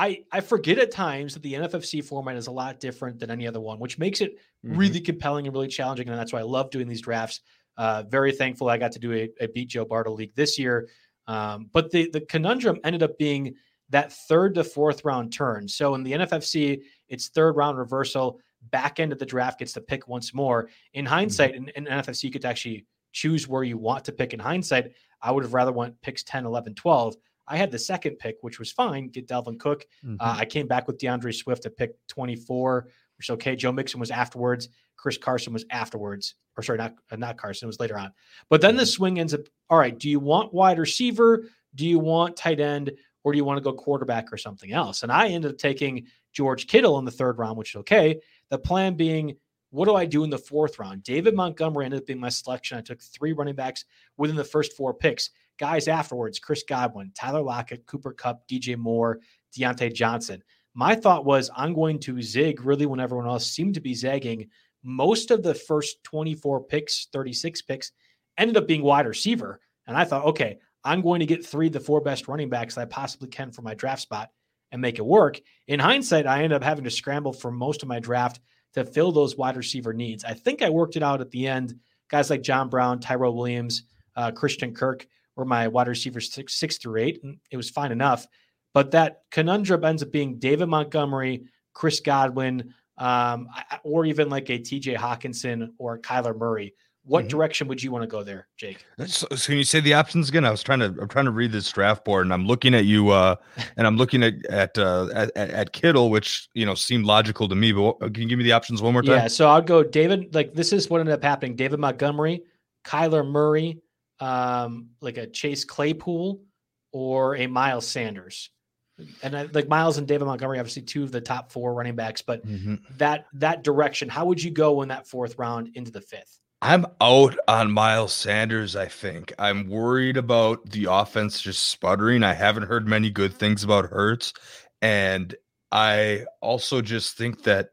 I I forget at times that the NFFC format is a lot different than any other one, which makes it mm-hmm. really compelling and really challenging. And that's why I love doing these drafts. Uh, very thankful I got to do a, a beat Joe Bartel league this year. Um, but the the conundrum ended up being that third to fourth round turn. So in the NFFC, it's third round reversal. Back end of the draft gets to pick once more. In hindsight, mm-hmm. in, in NFFC, you could actually choose where you want to pick. In hindsight, I would have rather went picks 10, 11, 12. I had the second pick, which was fine, get Dalvin Cook. Mm-hmm. Uh, I came back with DeAndre Swift at pick 24, which is okay. Joe Mixon was afterwards. Chris Carson was afterwards, or sorry, not uh, not Carson, it was later on. But then the swing ends up. All right, do you want wide receiver? Do you want tight end? Or do you want to go quarterback or something else? And I ended up taking George Kittle in the third round, which is okay. The plan being, what do I do in the fourth round? David Montgomery ended up being my selection. I took three running backs within the first four picks. Guys afterwards, Chris Godwin, Tyler Lockett, Cooper Kupp, DJ Moore, Diontae Johnson. My thought was I'm going to zig really when everyone else seemed to be zagging. Most of the first 24 picks, 36 picks, ended up being wide receiver. And I thought, okay, I'm going to get three of the four best running backs I possibly can for my draft spot and make it work. In hindsight, I ended up having to scramble for most of my draft to fill those wide receiver needs. I think I worked it out at the end. Guys like John Brown, Tyrell Williams, uh, Christian Kirk were my wide receivers six, six through eight, and it was fine enough. But that conundrum ends up being David Montgomery, Chris Godwin, um, or even like a TJ Hockenson or Kyler Murray what mm-hmm. direction would you want to go there, Jake? So, so, can you say the options again? I was trying to I'm trying to read this draft board and I'm looking at you uh and I'm looking at at uh at, at Kittle, which you know seemed logical to me, but can you give me the options one more time? Yeah, so I'll go David, like this is what ended up happening. David Montgomery, Kyler Murray, um, like a Chase Claypool or a Miles Sanders. And I, like Miles and David Montgomery, obviously two of the top four running backs, but mm-hmm. that that direction, how would you go in that fourth round into the fifth? I'm out on Miles Sanders, I think. I'm worried about the offense just sputtering. I haven't heard many good things about Hurts. And I also just think that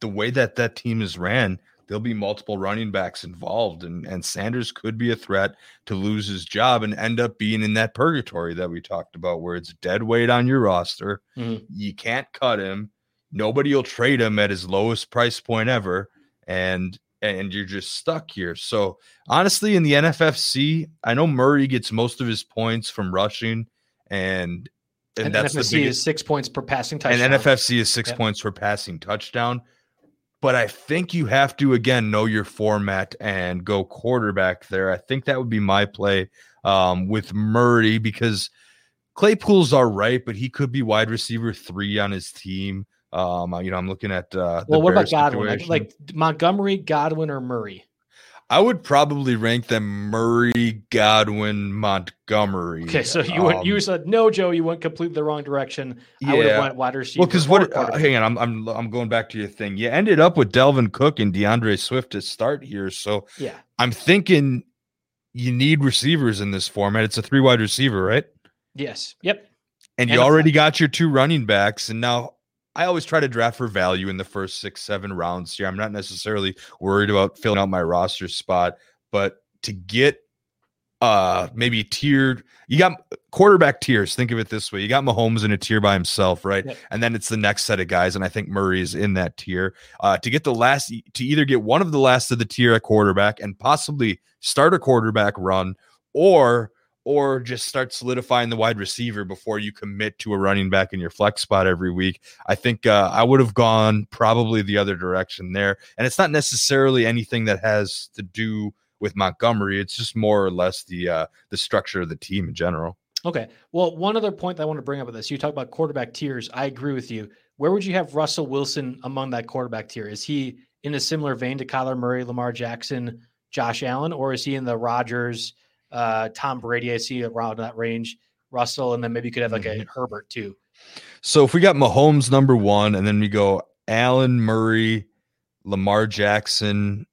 the way that that team is ran, there'll be multiple running backs involved. And, and Sanders could be a threat to lose his job and end up being in that purgatory that we talked about, where it's dead weight on your roster. Mm-hmm. You can't cut him. Nobody will trade him at his lowest price point ever. And and you're just stuck here. So honestly, in the NFFC, I know Murray gets most of his points from rushing, and and, and that's NFFC the biggest, is six points per passing touchdown. And NFFC is six yep. points per passing touchdown. But I think you have to again know your format and go quarterback there. I think that would be my play um, with Murray because Claypool's all right, but he could be wide receiver three on his team. Um, you know, I'm looking at uh, well, what about Godwin? Situation. Like Montgomery, Godwin, or Murray? I would probably rank them Murray, Godwin, Montgomery. Okay, so you um, went, you said no, Joe. You went completely the wrong direction. Yeah. I would have went wide receiver. Well, because what? Uh, hang on, I'm I'm I'm going back to your thing. You ended up with Dalvin Cook and DeAndre Swift to start here, so yeah, I'm thinking you need receivers in this format. It's a three wide receiver, right? Yes. Yep. And, and you already got your two running backs, and now I always try to draft for value in the first six, seven rounds here. I'm not necessarily worried about filling out my roster spot, but to get uh maybe tiered you got quarterback tiers think of it this way you got Mahomes in a tier by himself right yep. and then it's the next set of guys and I think Murray is in that tier uh to get the last to either get one of the last of the tier at quarterback and possibly start a quarterback run or or just start solidifying the wide receiver before you commit to a running back in your flex spot every week. I think uh, I would have gone probably the other direction there. And it's not necessarily anything that has to do with Montgomery. It's just more or less the uh, the structure of the team in general. Okay. Well, one other point that I want to bring up with this, you talk about quarterback tiers. I agree with you. Where would you have Russell Wilson among that quarterback tier? Is he in a similar vein to Kyler Murray, Lamar Jackson, Josh Allen, or is he in the Rodgers? Uh, Tom Brady. I see around that range. Russell, and then maybe you could have like mm-hmm. a Herbert too. So if we got Mahomes number one, and then we go Allen Murray, Lamar Jackson,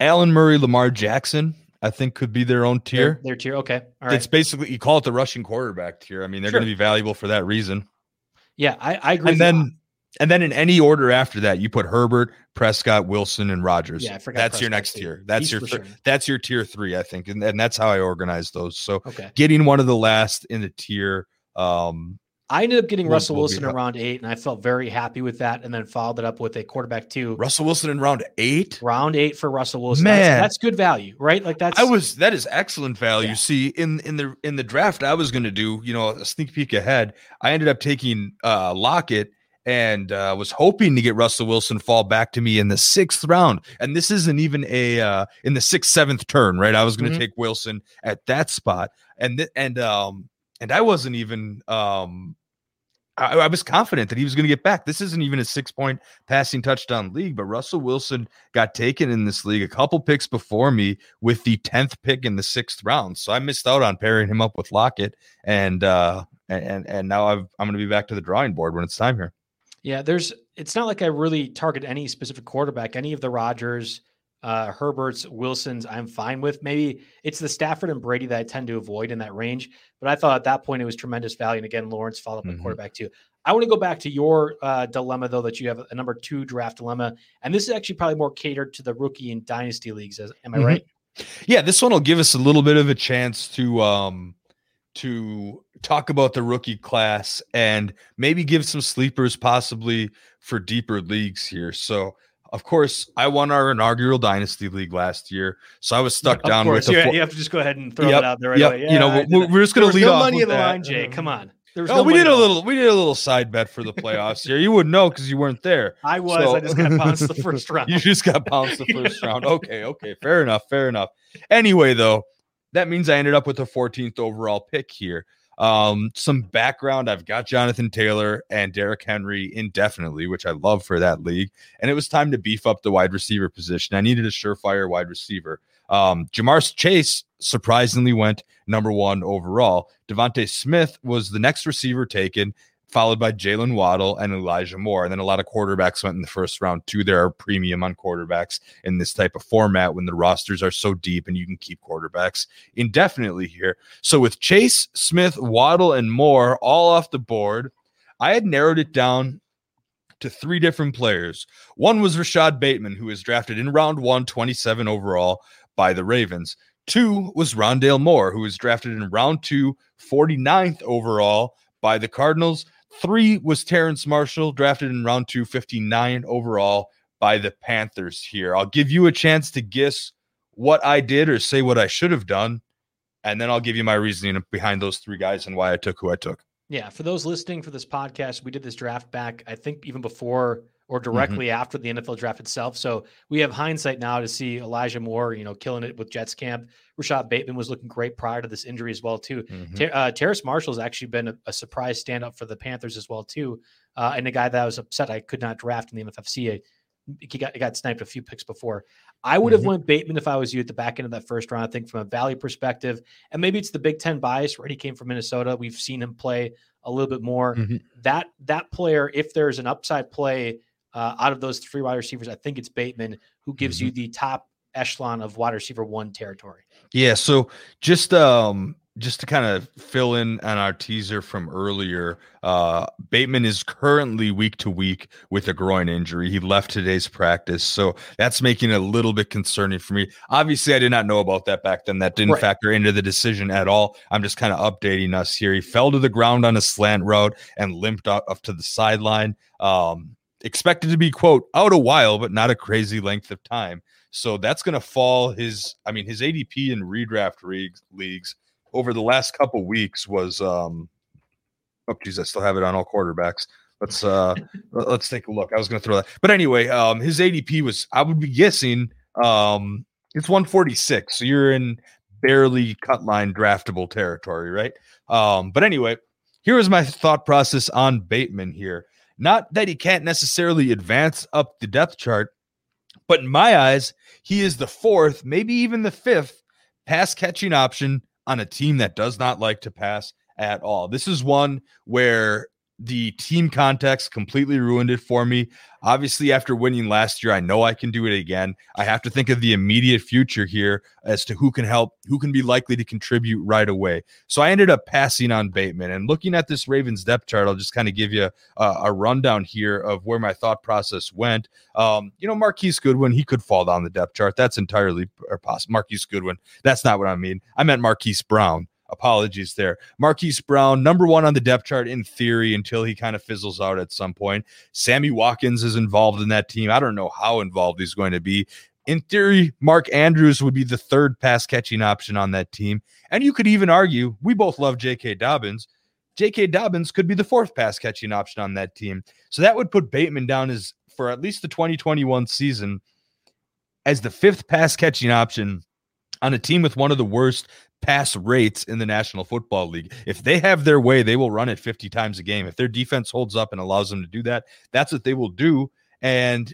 Allen Murray, Lamar Jackson, I think could be their own tier. Their, their tier, okay. All right. It's basically you call it the rushing quarterback tier. I mean, they're sure. going to be valuable for that reason. Yeah, I, I agree. And then and then in any order after that, you put Herbert, Prescott, Wilson, and Rodgers. Yeah, I forgot. That's Prescott your next too. tier. That's He's your th- sure. that's your tier three, I think, and, and that's how I organize those. So okay. getting one of the last in the tier. Um, I ended up getting Russell Wilson in round eight, and I felt very happy with that. And then followed it up with a quarterback two. Russell Wilson in round eight. Round eight for Russell Wilson. Man, that's, that's good value, right? Like that's. I was that is excellent value. Yeah. See, in in the in the draft I was going to do, you know, a sneak peek ahead. I ended up taking uh Lockett and uh, was hoping to get Russell Wilson fall back to me in the sixth round. And this isn't even a uh, in the sixth, seventh turn, right? I was going to mm-hmm. take Wilson at that spot, and th- and um and I wasn't even um I, I was confident that he was going to get back. This isn't even a six point passing touchdown league, but Russell Wilson got taken in this league a couple picks before me with the 10th pick in the sixth round. So I missed out on pairing him up with Lockett. And, uh, and, and now I've, I'm going to be back to the drawing board when it's time here. Yeah, there's, it's not like I really target any specific quarterback, any of the Rodgers, uh, Herbert's, Wilson's, I'm fine with. Maybe it's the Stafford and Brady that I tend to avoid in that range. But I thought at that point it was tremendous value. And again, Lawrence followed up mm-hmm. quarterback too. I want to go back to your uh, dilemma though that you have a number two draft dilemma, and this is actually probably more catered to the rookie and dynasty leagues. As, Am I mm-hmm. right? Yeah, this one will give us a little bit of a chance to um to talk about the rookie class and maybe give some sleepers possibly for deeper leagues here. So of course, I won our inaugural dynasty league last year, so I was stuck down course. with. The four- you have to just go ahead and throw yep, it out there right yep. away. Yeah, you know, we're, we're, just going to lead no off money in the line, Jay. Come on. oh, no we did a little. We did a little side bet for the playoffs here. You wouldn't know because you weren't there. I was. So. I just got bounced the first round. you just got bounced the first round. Okay, okay, fair enough, fair enough. Anyway, though, that means I ended up with the 14th overall pick here. Um, some background I've got Jonathan Taylor and Derrick Henry indefinitely, which I love for that league. And it was time to beef up the wide receiver position. I needed a surefire wide receiver. Um, Ja'Marr Chase surprisingly went number one overall. DeVonta Smith was the next receiver taken, followed by Jaylen Waddle and Elijah Moore. And then a lot of quarterbacks went in the first round too. There are premium on quarterbacks in this type of format when the rosters are so deep and you can keep quarterbacks indefinitely here. So with Chase, Smith, Waddle, and Moore all off the board, I had narrowed it down to three different players. One was Rashod Bateman, who was drafted in round one, 27 overall by the Ravens. Two was Rondale Moore, who was drafted in round two, 49th overall by the Cardinals. Three was Terrence Marshall, drafted in round two, 59 overall by the Panthers here. I'll give you a chance to guess what I did or say what I should have done. And then I'll give you my reasoning behind those three guys and why I took who I took. Yeah. For those listening for this podcast, we did this draft back, I think, even before or mm-hmm. directly mm-hmm. after the NFL draft itself. So we have hindsight now to see Elijah Moore, you know, killing it with Jets camp. Rashod Bateman was looking great prior to this injury as well too. Mm-hmm. Ter- uh, Terrace Marshall has actually been a, a surprise stand up for the Panthers as well too, uh, and a guy that I was upset I could not draft in the NFFC. He got, he got sniped a few picks before. I would have mm-hmm. went Bateman if I was you at the back end of that first round. I think from a value perspective, and maybe it's the Big Ten bias, right? He came from Minnesota. We've seen him play a little bit more. Mm-hmm. That that player, if there's an upside play uh, out of those three wide receivers, I think it's Bateman who gives mm-hmm. you the top echelon of wide receiver one territory. Yeah. So just um just to kind of fill in on our teaser from earlier, uh, Bateman is currently week to week with a groin injury. He left today's practice, so that's making it a little bit concerning for me. Obviously, I did not know about that back then. That didn't right. factor into the decision at all. I'm just kind of updating us here. He fell to the ground on a slant route and limped up, up to the sideline. Um, expected to be quote out a while, but not a crazy length of time. So that's going to fall his. I mean, his ADP in redraft leagues leagues over the last couple weeks was. um Oh, geez, I still have it on all quarterbacks. Let's uh let's take a look. I was going to throw that, but anyway, um his ADP was. I would be guessing um it's 146. So you're in barely cut line draftable territory, right? Um, but anyway, here is my thought process on Bateman here. Not that he can't necessarily advance up the depth chart, but in my eyes, he is the fourth, maybe even the fifth pass catching option on a team that does not like to pass at all. This is one where the team context completely ruined it for me. Obviously, after winning last year, I know I can do it again. I have to think of the immediate future here as to who can help, who can be likely to contribute right away. So I ended up passing on Bateman. And looking at this Ravens depth chart, I'll just kind of give you a, a, rundown here of where my thought process went. Um, you know, Marquise Goodwin, he could fall down the depth chart. That's entirely possible. Marquise Goodwin, that's not what I mean. I meant Marquise Brown. Apologies there. Marquise Brown, number one on the depth chart in theory until he kind of fizzles out at some point. Sammy Watkins is involved in that team. I don't know how involved he's going to be. In theory, Mark Andrews would be the third pass catching option on that team. And you could even argue we both love J.K. Dobbins. J.K. Dobbins could be the fourth pass catching option on that team. So that would put Bateman down as for at least the 2021 season as the fifth pass catching option on a team with one of the worst pass rates in the National Football League. If they have their way, they will run it 50 times a game. If their defense holds up and allows them to do that, that's what they will do. And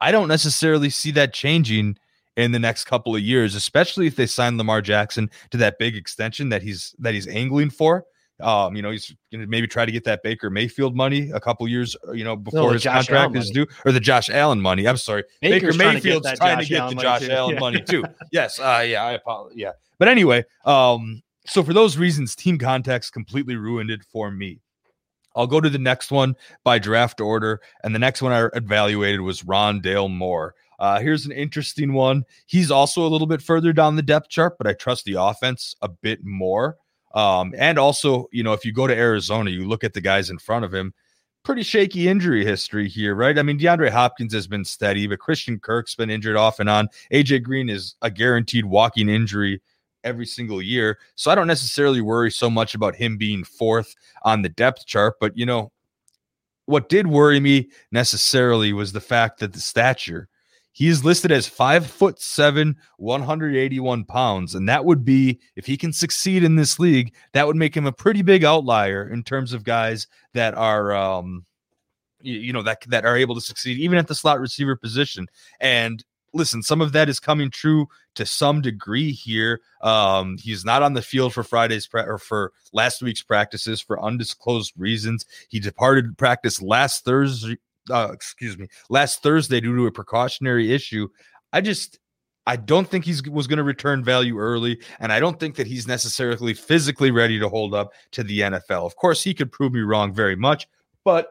I don't necessarily see that changing in the next couple of years, especially if they sign Lamar Jackson to that big extension that he's that he's angling for. Um, you know, he's going to maybe try to get that Baker Mayfield money a couple years, uh, you know, before no, his Josh contract Allen is money. due, or the Josh Allen money. I'm sorry, Baker's Baker Mayfield's trying to get, trying to get the Josh too. Allen yeah. money too. yes, uh, yeah, I apologize. Yeah, but anyway, um, so for those reasons, team context completely ruined it for me. I'll go to the next one by draft order, and the next one I evaluated was Rondale Moore. Uh, here's an interesting one. He's also a little bit further down the depth chart, but I trust the offense a bit more. Um, and also, you know, if you go to Arizona, you look at the guys in front of him, pretty shaky injury history here, right? I mean, DeAndre Hopkins has been steady, but Christian Kirk's been injured off and on. AJ Green is a guaranteed walking injury every single year. So I don't necessarily worry so much about him being fourth on the depth chart, but you know, what did worry me necessarily was the fact that the stature he is listed as five foot seven, 181 pounds. And that would be, if he can succeed in this league, that would make him a pretty big outlier in terms of guys that are, um, you, you know, that, that are able to succeed even at the slot receiver position. And listen, some of that is coming true to some degree here. Um, he's not on the field for Friday's pra- or for last week's practices for undisclosed reasons. He departed practice last Thursday uh, excuse me, last Thursday due to a precautionary issue. I just I don't think he's was going to return value early, and I don't think that he's necessarily physically ready to hold up to the NFL. Of course, he could prove me wrong very much, but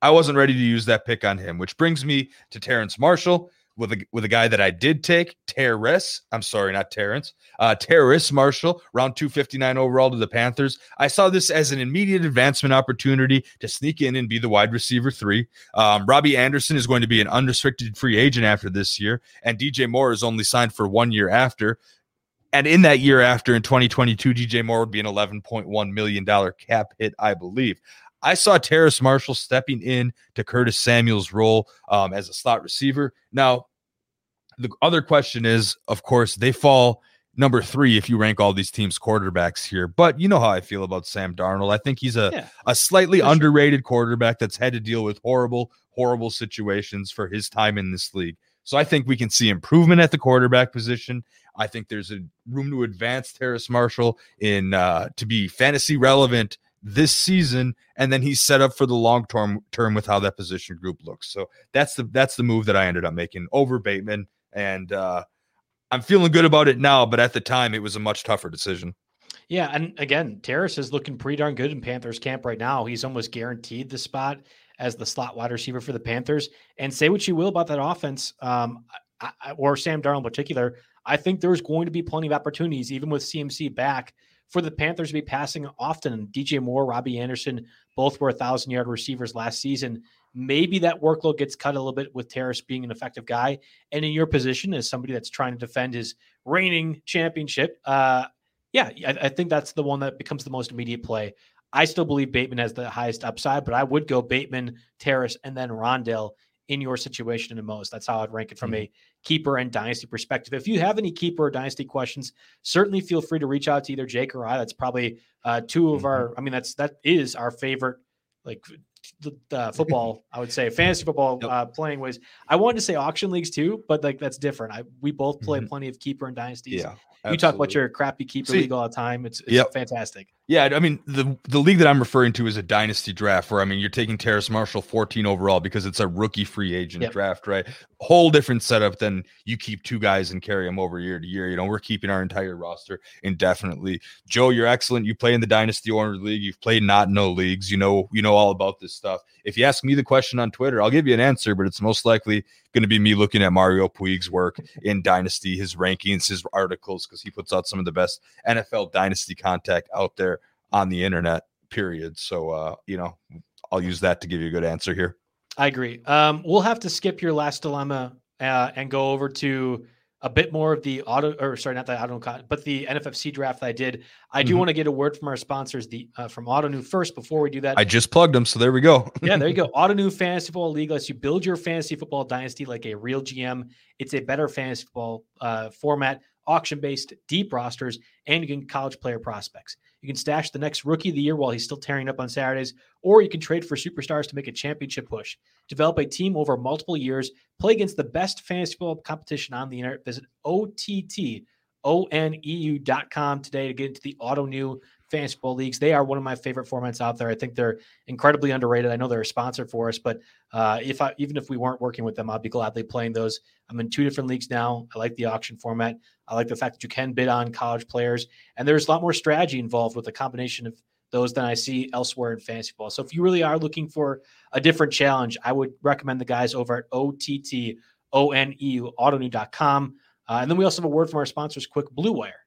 I wasn't ready to use that pick on him, which brings me to Terrence Marshall with a with a guy that I did take, Terrace. I'm sorry, not Terrence. Uh, Terrace Marshall, round 259 overall to the Panthers. I saw this as an immediate advancement opportunity to sneak in and be the wide receiver three. Um, Robbie Anderson is going to be an unrestricted free agent after this year, and DJ Moore is only signed for one year after. And in that year after, in 2022, DJ Moore would be an $11.1 million cap hit, I believe. I saw Terrace Marshall stepping in to Curtis Samuel's role um, as a slot receiver. Now, the other question is, of course, they fall number three if you rank all these teams quarterbacks here. But you know how I feel about Sam Darnold. I think he's a, yeah, a slightly underrated sure. quarterback that's had to deal with horrible, horrible situations for his time in this league. So I think we can see improvement at the quarterback position. I think there's a room to advance Terrace Marshall in uh, to be fantasy relevant this season, and then he's set up for the long term term with how that position group looks. So that's the that's the move that I ended up making over Bateman, and uh, I'm feeling good about it now. But at the time, it was a much tougher decision. Yeah, and again, Terrace is looking pretty darn good in Panthers camp right now. He's almost guaranteed the spot as the slot wide receiver for the Panthers. And say what you will about that offense, um, I, or Sam Darnold in particular, I think there's going to be plenty of opportunities, even with CMC back, for the Panthers to be passing often. DJ Moore, Robbie Anderson, both were thousand yard receivers last season. Maybe that workload gets cut a little bit with Terrace being an effective guy. And in your position as somebody that's trying to defend his reigning championship, uh, yeah, I, I think that's the one that becomes the most immediate play. I still believe Bateman has the highest upside, but I would go Bateman, Terrace, and then Rondale in your situation the most. That's how I'd rank it from mm-hmm. a keeper and dynasty perspective. If you have any keeper or dynasty questions, certainly feel free to reach out to either Jake or I. That's probably uh, two of mm-hmm. our. I mean, that's that is our favorite like the, football. I would say fantasy football uh, playing ways. I wanted to say auction leagues too, but like that's different. I we both play mm-hmm. plenty of keeper and dynasties. Yeah, Absolutely. You talk about your crappy keeper See, league all the time. It's, it's yep. fantastic. Yeah, I mean the the league that I'm referring to is a dynasty draft where I mean you're taking Terrace Marshall 14 overall because it's a rookie free agent yep. draft, right? Whole different setup than you keep two guys and carry them over year to year. You know, we're keeping our entire roster indefinitely. Joe, you're excellent. You play in the dynasty owner league. You've played not no leagues. You know, you know all about this stuff. If you ask me the question on Twitter, I'll give you an answer, but it's most likely going to be me looking at Mario Puig's work in Dynasty, his rankings, his articles, because he puts out some of the best NFL Dynasty contact out there on the internet, period. So, uh, you know, I'll use that to give you a good answer here. I agree. Um, we'll have to skip your last dilemma uh, and go over to a bit more of the auto or sorry, not the auto, but the NFFC draft that I did. I do mm-hmm. want to get a word from our sponsors, the uh, from Ottoneu first. Before we do that, I just plugged them, so there we go. yeah, there you go. Ottoneu Fantasy Football League lets you build your fantasy football dynasty like a real GM. It's a better fantasy football uh, format, auction based, deep rosters, and you can college player prospects. You can stash the next rookie of the year while he's still tearing up on Saturdays, or you can trade for superstars to make a championship push. Develop a team over multiple years. Play against the best fantasy football competition on the internet. Visit OTTONEU.com today to get into the Ottoneu fantasy football leagues. They are one of my favorite formats out there. I think they're incredibly underrated. I know they're a sponsor for us, but uh, if I even if we weren't working with them, I'd be gladly playing those. I'm in two different leagues now. I like the auction format. I like the fact that you can bid on college players, and there's a lot more strategy involved with a combination of those than I see elsewhere in fantasy ball. So if you really are looking for a different challenge, I would recommend the guys over at OTT O-N-E-U, Ottoneu.com. Uh, and then we also have a word from our sponsors, Quick Blue Wire.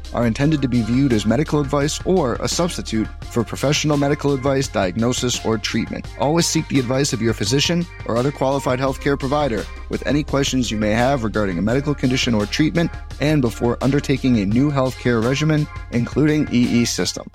are intended to be viewed as medical advice or a substitute for professional medical advice, diagnosis, or treatment. Always seek the advice of your physician or other qualified healthcare provider with any questions you may have regarding a medical condition or treatment and before undertaking a new healthcare regimen, including EE system.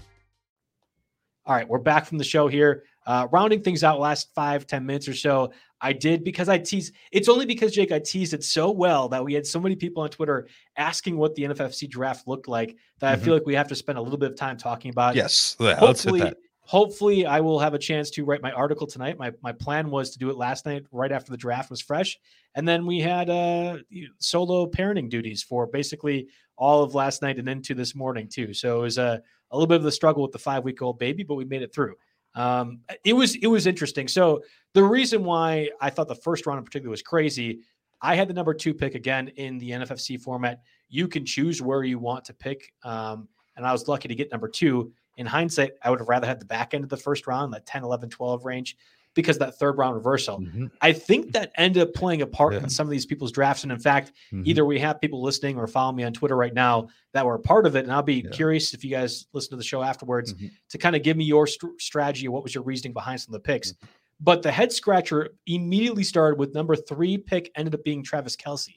All right, we're back from the show here. Uh, rounding things out last five ten minutes or so, I did because I teased. It's only because Jake, I teased it so well that we had so many people on Twitter asking what the NFFC draft looked like that mm-hmm. I feel like we have to spend a little bit of time talking about. Yes, yeah, hopefully, hopefully, I will have a chance to write my article tonight. My my plan was to do it last night, right after the draft was fresh, and then we had uh, solo parenting duties for basically all of last night and into this morning too. So it was a a little bit of the struggle with the five week old baby, but we made it through. Um, it was it was interesting. So the reason why I thought the first round in particular was crazy, I had the number two pick again in the NFFC format. You can choose where you want to pick, um, and I was lucky to get number two. In hindsight, I would have rather had the back end of the first round, that 10, 11, 12 range because that third round reversal. Mm-hmm. I think that ended up playing a part yeah. in some of these people's drafts. And in fact, mm-hmm. either we have people listening or follow me on Twitter right now that were a part of it. And I'll be yeah. curious if you guys listen to the show afterwards mm-hmm. to kind of give me your st- strategy. What was your reasoning behind some of the picks? Mm-hmm. But the head scratcher immediately started with number three pick ended up being Travis Kelce.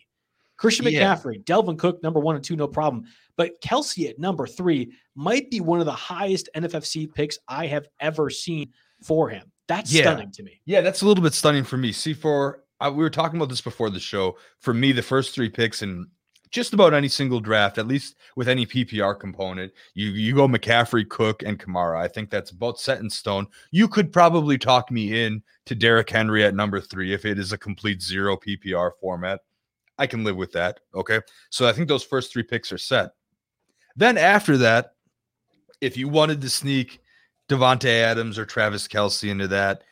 Christian McCaffrey, yeah. Dalvin Cook, number one and two, no problem. But Kelce at number three might be one of the highest NFFC picks I have ever seen for him. That's yeah. stunning to me. Yeah, that's a little bit stunning for me. See, for uh, we were talking about this before the show. For me, the first three picks in just about any single draft, at least with any PPR component, you you go McCaffrey, Cook, and Kamara. I think that's about set in stone. You could probably talk me in to Derrick Henry at number three if it is a complete zero PPR format. I can live with that. Okay, so I think those first three picks are set. Then after that, if you wanted to sneak Davante Adams or Travis Kelce into that,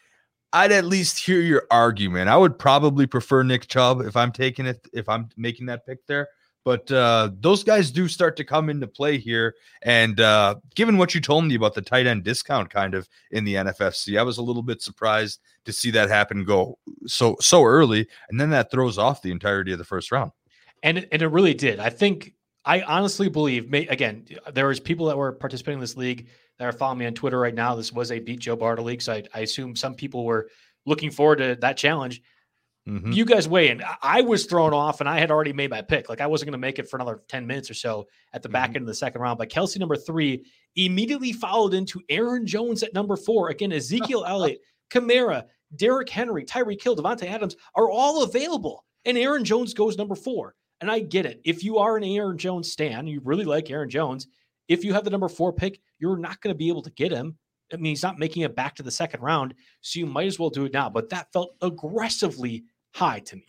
I'd at least hear your argument. I would probably prefer Nick Chubb if I'm taking it, if I'm making that pick there. But uh, those guys do start to come into play here. And uh, given what you told me about the tight end discount kind of in the NFFC, I was a little bit surprised to see that happen go so so early. And then that throws off the entirety of the first round. And and it really did. I think I honestly believe, again, there was people that were participating in this league that are following me on Twitter right now. This was a beat Joe Bartel league, so I, I assume some people were looking forward to that challenge. Mm-hmm. You guys weigh in. I was thrown off, and I had already made my pick. Like I wasn't going to make it for another ten minutes or so at the back mm-hmm. end of the second round. But Kelce number three immediately followed into Aaron Jones at number four. Again, Ezekiel Elliott, Kamara, Derrick Henry, Tyreek Hill, Davante Adams are all available, and Aaron Jones goes number four. And I get it. If you are an Aaron Jones stan, you really like Aaron Jones. If you have the number four pick, you're not going to be able to get him. I mean, he's not making it back to the second round, so you might as well do it now. But that felt aggressively high to me.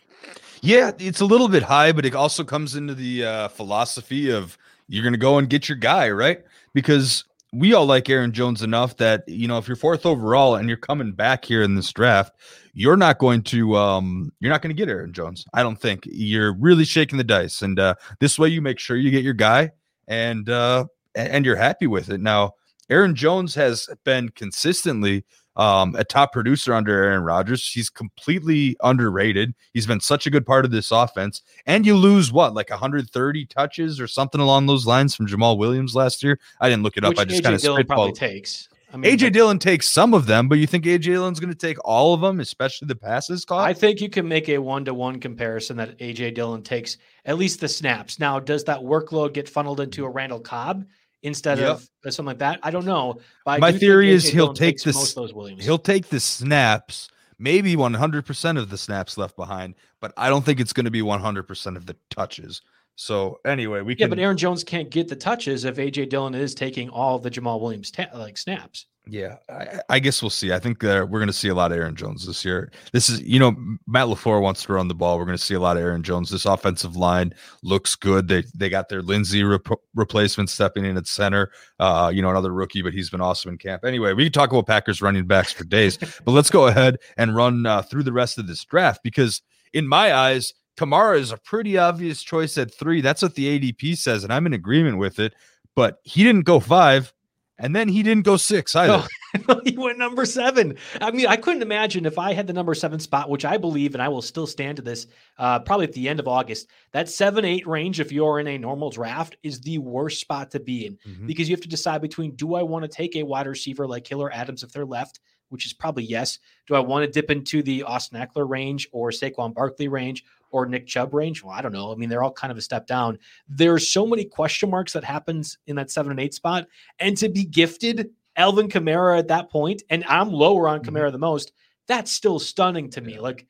Yeah, it's a little bit high, but it also comes into the uh, philosophy of you're going to go and get your guy, right? Because we all like Aaron Jones enough that you know if you're fourth overall and you're coming back here in this draft, you're not going to um you're not going to get Aaron Jones. I don't think you're really shaking the dice, and uh, this way you make sure you get your guy and uh, and you're happy with it. Now, Aaron Jones has been consistently um, a top producer under Aaron Rodgers. He's completely underrated. He's been such a good part of this offense. And you lose what, like 130 touches or something along those lines from Jamaal Williams last year? I didn't look it up. Which I just kind of spitballed. takes. I mean, AJ Dillon takes some of them, but you think AJ Dillon's going to take all of them, especially the passes caught? I think you can make a one to one comparison that AJ Dillon takes at least the snaps. Now, does that workload get funneled into a Randall Cobb? Instead yep. of something like that. I don't know. My theory is he'll take this. He'll take the snaps, maybe 100% of the snaps left behind, but I don't think it's going to be 100% of the touches. So anyway, we yeah, can. but Aaron Jones can't get the touches if AJ Dillon is taking all the Jamaal Williams ta- like snaps. Yeah, I, I, guess we'll see. I think we're going to see a lot of Aaron Jones this year. This is, you know, Matt LaFleur wants to run the ball. We're going to see a lot of Aaron Jones. This offensive line looks good. They they got their Linsley rep- replacement stepping in at center. Uh, you know, another rookie, but he's been awesome in camp. Anyway, we can talk about Packers running backs for days, but let's go ahead and run uh, through the rest of this draft because, in my eyes, Kamara is a pretty obvious choice at three. That's what the ADP says, and I'm in agreement with it. But he didn't go five. And then he didn't go six either. No, he went number seven. I mean, I couldn't imagine if I had the number seven spot, which I believe, and I will still stand to this, uh, probably at the end of August. That seven, eight range, if you're in a normal draft, is the worst spot to be in mm-hmm. because you have to decide between do I want to take a wide receiver like Killer Adams if they're left, which is probably yes. Do I want to dip into the Austin Ekeler range or Saquon Barkley range or Nick Chubb range? Well, I don't know. I mean, they're all kind of a step down. There's so many question marks that happens in that seven and eight spot. And to be gifted Alvin Kamara at that point, and I'm lower on mm-hmm. Kamara the most, that's still stunning to me. Like,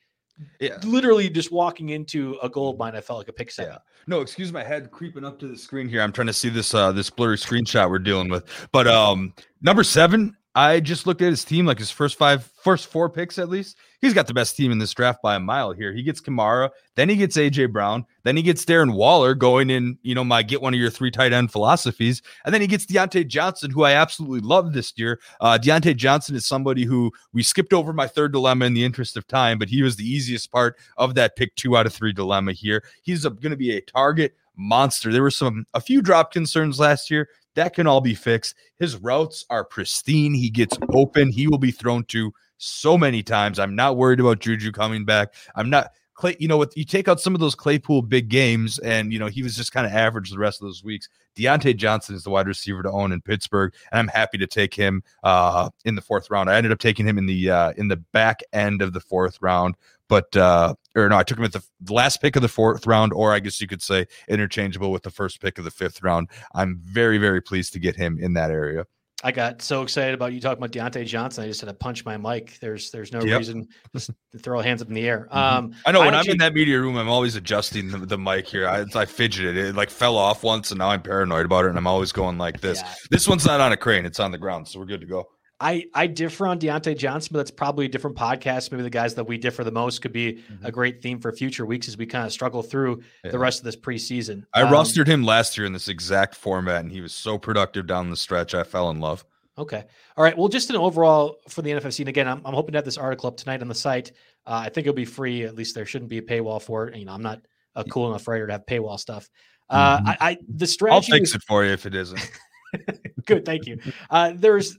yeah. literally just walking into a gold mine, I felt like a pick seven. Yeah. No, excuse my head creeping up to the screen here. I'm trying to see this uh this blurry screenshot we're dealing with. But um number seven, I just looked at his team, like his first five, first four picks at least. He's got the best team in this draft by a mile here. He gets Kamara, then he gets AJ Brown, then he gets Darren Waller going in, you know, my get one of your three tight end philosophies. And then he gets Diontae Johnson, who I absolutely love this year. Uh, Diontae Johnson is somebody who we skipped over my third dilemma in the interest of time, but he was the easiest part of that pick two out of three dilemma here. He's going to be a target monster. There were some a few drop concerns last year. That can all be fixed. His routes are pristine. He gets open. He will be thrown to so many times. I'm not worried about Juju coming back. I'm not Clay, you know, what you take out some of those Claypool big games, and you know he was just kind of average the rest of those weeks. Diontae Johnson is the wide receiver to own in Pittsburgh, and I'm happy to take him uh, in the fourth round. I ended up taking him in the uh, in the back end of the fourth round, but uh, or no, I took him at the, the last pick of the fourth round, or I guess you could say interchangeable with the first pick of the fifth round. I'm very very pleased to get him in that area. I got so excited about you talking about Diontae Johnson. I just had to punch my mic. There's there's no yep. reason just to throw hands up in the air. Mm-hmm. Um, I know when I'm in that media room, I'm always adjusting the, the mic here. I, I fidgeted. It like fell off once, and now I'm paranoid about it, and I'm always going like this. Yeah. This one's not on a crane; it's on the ground, so we're good to go. I I differ on Diontae Johnson, but that's probably a different podcast. Maybe the guys that we differ the most could be mm-hmm. a great theme for future weeks as we kind of struggle through yeah. the rest of this preseason. I um, rostered him last year in this exact format, and he was so productive down the stretch. I fell in love. Okay. All right. Well, just an overall for the NFFC, and again, I'm, I'm hoping to have this article up tonight on the site. Uh, I think it'll be free. At least there shouldn't be a paywall for it. You know, I'm not a cool enough writer to have paywall stuff. Uh, mm-hmm. I, I, the strategy. I'll fix was, it for you if it isn't. good, thank you. Uh, there's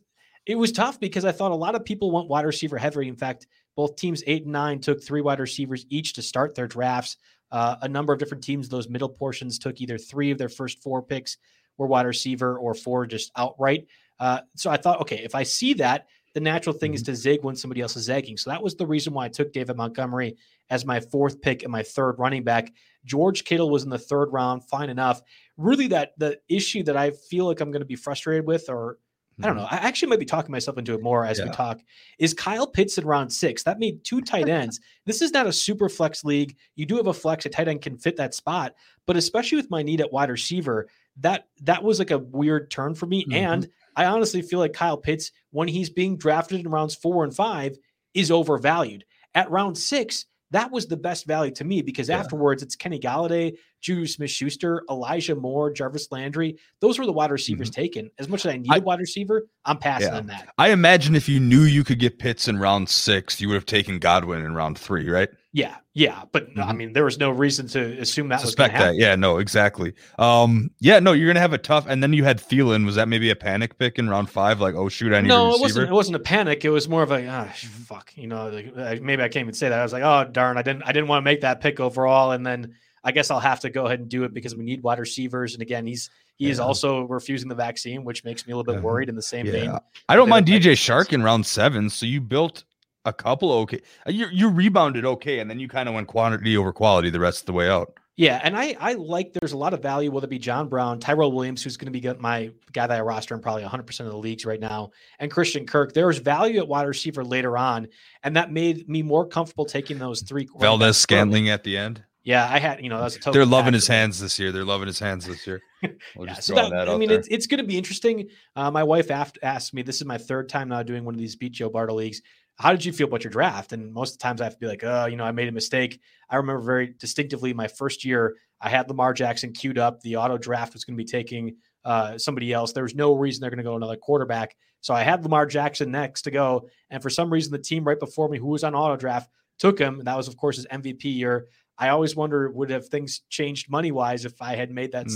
it was tough because I thought a lot of people want wide receiver heavy. In fact, both teams eight and nine took three wide receivers each to start their drafts. Uh, a number of different teams, those middle portions, took either three of their first four picks were wide receiver or four just outright. Uh, so I thought, okay, if I see that, the natural thing mm-hmm. is to zig when somebody else is zagging. So that was the reason why I took David Montgomery as my fourth pick and my third running back. George Kittle was in the third round, fine enough. Really, that the issue that I feel like I'm going to be frustrated with, or I don't know. Mm-hmm. I actually might be talking myself into it more as yeah. we talk. Is Kyle Pitts in round six? That made two tight ends. this is not a super flex league. You do have a flex. A tight end can fit that spot, but especially with my need at wide receiver, that that was like a weird turn for me. Mm-hmm. And I honestly feel like Kyle Pitts, when he's being drafted in rounds four and five, is overvalued. At round six, that was the best value to me because yeah. afterwards it's Kenny Golladay, Juju Smith Schuster, Elijah Moore, Jarvis Landry. Those were the wide receivers mm-hmm. taken. As much as I need a wide receiver, I'm passing yeah. on that. I imagine if you knew you could get Pitts in round six, you would have taken Godwin in round three, right? Yeah, yeah, but mm-hmm. I mean, there was no reason to assume that suspect that. Yeah, no, exactly. Um, yeah, no, you're gonna have a tough. And then you had Thielen. Was that maybe a panic pick in round five? Like, oh shoot, I need no, it wasn't. It wasn't a panic. It was more of a ah, fuck. You know, like, maybe I can't even say that. I was like, oh darn, I didn't, I didn't want to make that pick overall, and then I guess I'll have to go ahead and do it because we need wide receivers. And again, he's he yeah. is also refusing the vaccine, which makes me a little bit worried. In the same yeah. vein, I don't mind DJ Chark in round seven. So you built a couple okay. Uh, you you rebounded okay, and then you kind of went quantity over quality the rest of the way out. Yeah, and I I like there's a lot of value, whether it be John Brown, Tyrell Williams, who's going to be my guy that I roster in probably 100 percent of the leagues right now, and Christian Kirk. There was value at wide receiver later on, and that made me more comfortable taking those three. Valdes-Scantling at the end. Yeah, I had you know that's a total. They're loving his hands this year. They're loving his hands this year. We'll yeah, so that, that I mean, it's, it's going to be interesting. Uh, my wife asked me. This is my third time now doing one of these Beat Joe Bartel leagues how did you feel about your draft? And most of the times I have to be like, oh, you know, I made a mistake. I remember very distinctively my first year, I had Lamar Jackson queued up. The auto draft was going to be taking uh, somebody else. There was no reason they're going to go another quarterback. So I had Lamar Jackson next to go. And for some reason, the team right before me who was on auto draft took him. And that was, of course, his MVP year. I always wonder would have things changed money wise if I had made that mm-hmm.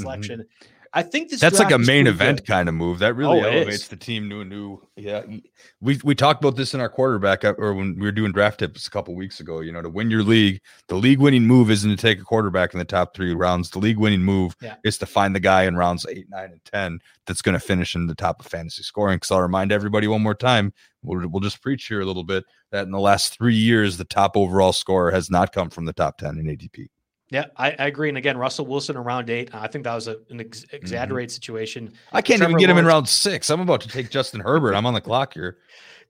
I think this that's like a main event good. kind of move. That really oh, elevates the team to a new. Yeah, we we talked about this in our quarterback uh, or when we were doing draft tips a couple weeks ago. You know, to win your league, the league winning move isn't to take a quarterback in the top three rounds. The league winning move yeah. is to find the guy in rounds eight, nine, and ten that's going to finish in the top of fantasy scoring. Because I'll remind everybody one more time, we'll, we'll just preach here a little bit that in the last three years, the top overall scorer has not come from the top ten in ADP. Yeah, I, I, agree. And again, Russell Wilson around eight. I think that was a, an ex- mm-hmm. exaggerated mm-hmm. situation. I can't Trevor even get Lawrence, him in round six. I'm about to take Justin Herbert. I'm on the clock here.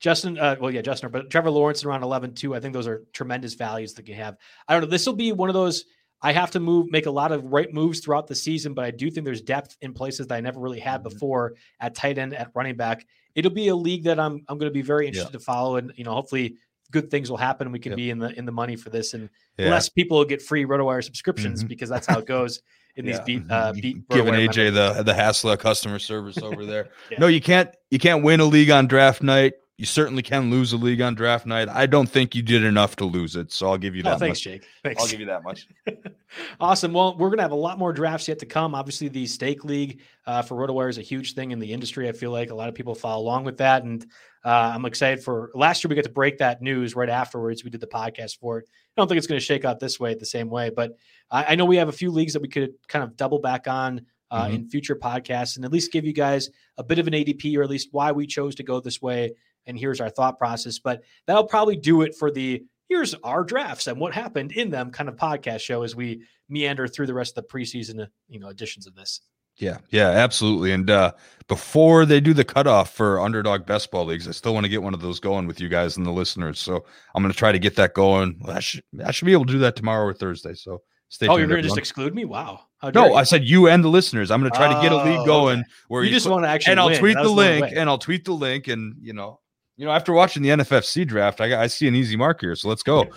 Justin, uh, well, yeah, Justin, but Trevor Lawrence around 11 too. I think those are tremendous values that you have. I don't know. This will be one of those. I have to move, make a lot of right moves throughout the season, but I do think there's depth in places that I never really had mm-hmm. before at tight end, at running back. It'll be a league that I'm I'm going to be very interested yeah. to follow, and you know, hopefully good things will happen. We can yep. be in the in the money for this, and yeah. less people will get free RotoWire subscriptions mm-hmm. because that's how it goes in these yeah. beat uh, beat. Giving AJ members. the the hassle of customer service over there. yeah. No, you can't you can't win a league on draft night. You certainly can lose a league on draft night. I don't think you did enough to lose it, so I'll give you that. Oh, thanks, much. Jake. Thanks. I'll give you that much. awesome. Well, we're gonna have a lot more drafts yet to come. Obviously, the stake league uh, for RotoWire is a huge thing in the industry. I feel like a lot of people follow along with that, and uh, I'm excited for last year. We got to break that news right afterwards. We did the podcast for it. I don't think it's going to shake out this way the same way, but I, I, know we have a few leagues that we could kind of double back on uh, mm-hmm. in future podcasts and at least give you guys a bit of an ADP or at least why we chose to go this way. And here's our thought process. But that'll probably do it for the here's our drafts and what happened in them kind of podcast show as we meander through the rest of the preseason, you know, editions of this. Yeah, yeah, absolutely. And uh, before they do the cutoff for underdog best ball leagues, I still want to get one of those going with you guys and the listeners. So I'm going to try to get that going. I should I should be able to do that tomorrow or Thursday. So stay. Oh, you're going to just exclude me? Wow. No, you. I said you and the listeners. I'm going to try to get a league oh, going okay. where you, you just want to actually. And I'll tweet the link, and I'll tweet the link, and you know You know, after watching the NFFC draft, I, I see an easy mark here. So let's go.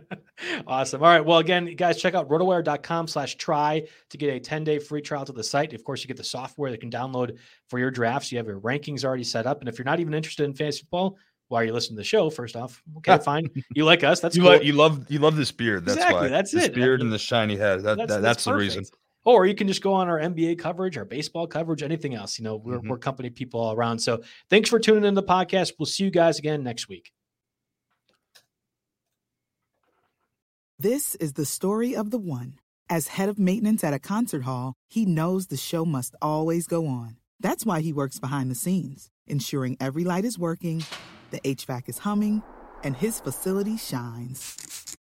awesome. All right. Well, again, guys, check out rotowire.com slash try to get a 10 day free trial to the site. Of course, you get the software that can download for your drafts. You have your rankings already set up. And if you're not even interested in fantasy football, why are you listening to the show? First off, okay, fine. You like us. That's you, cool. you love you love this beard. That's exactly. why. That's this it. beard and the shiny head. That, That's, that, that's that's the reason. Perfect. Or you can just go on our NBA coverage, our baseball coverage, anything else. You know, we're, Mhm. we're company people all around. So thanks for tuning in to the podcast. We'll see you guys again next week. This is the story of the one. As head of maintenance at a concert hall, he knows the show must always go on. That's why he works behind the scenes, ensuring every light is working, the HVAC is humming, and his facility shines.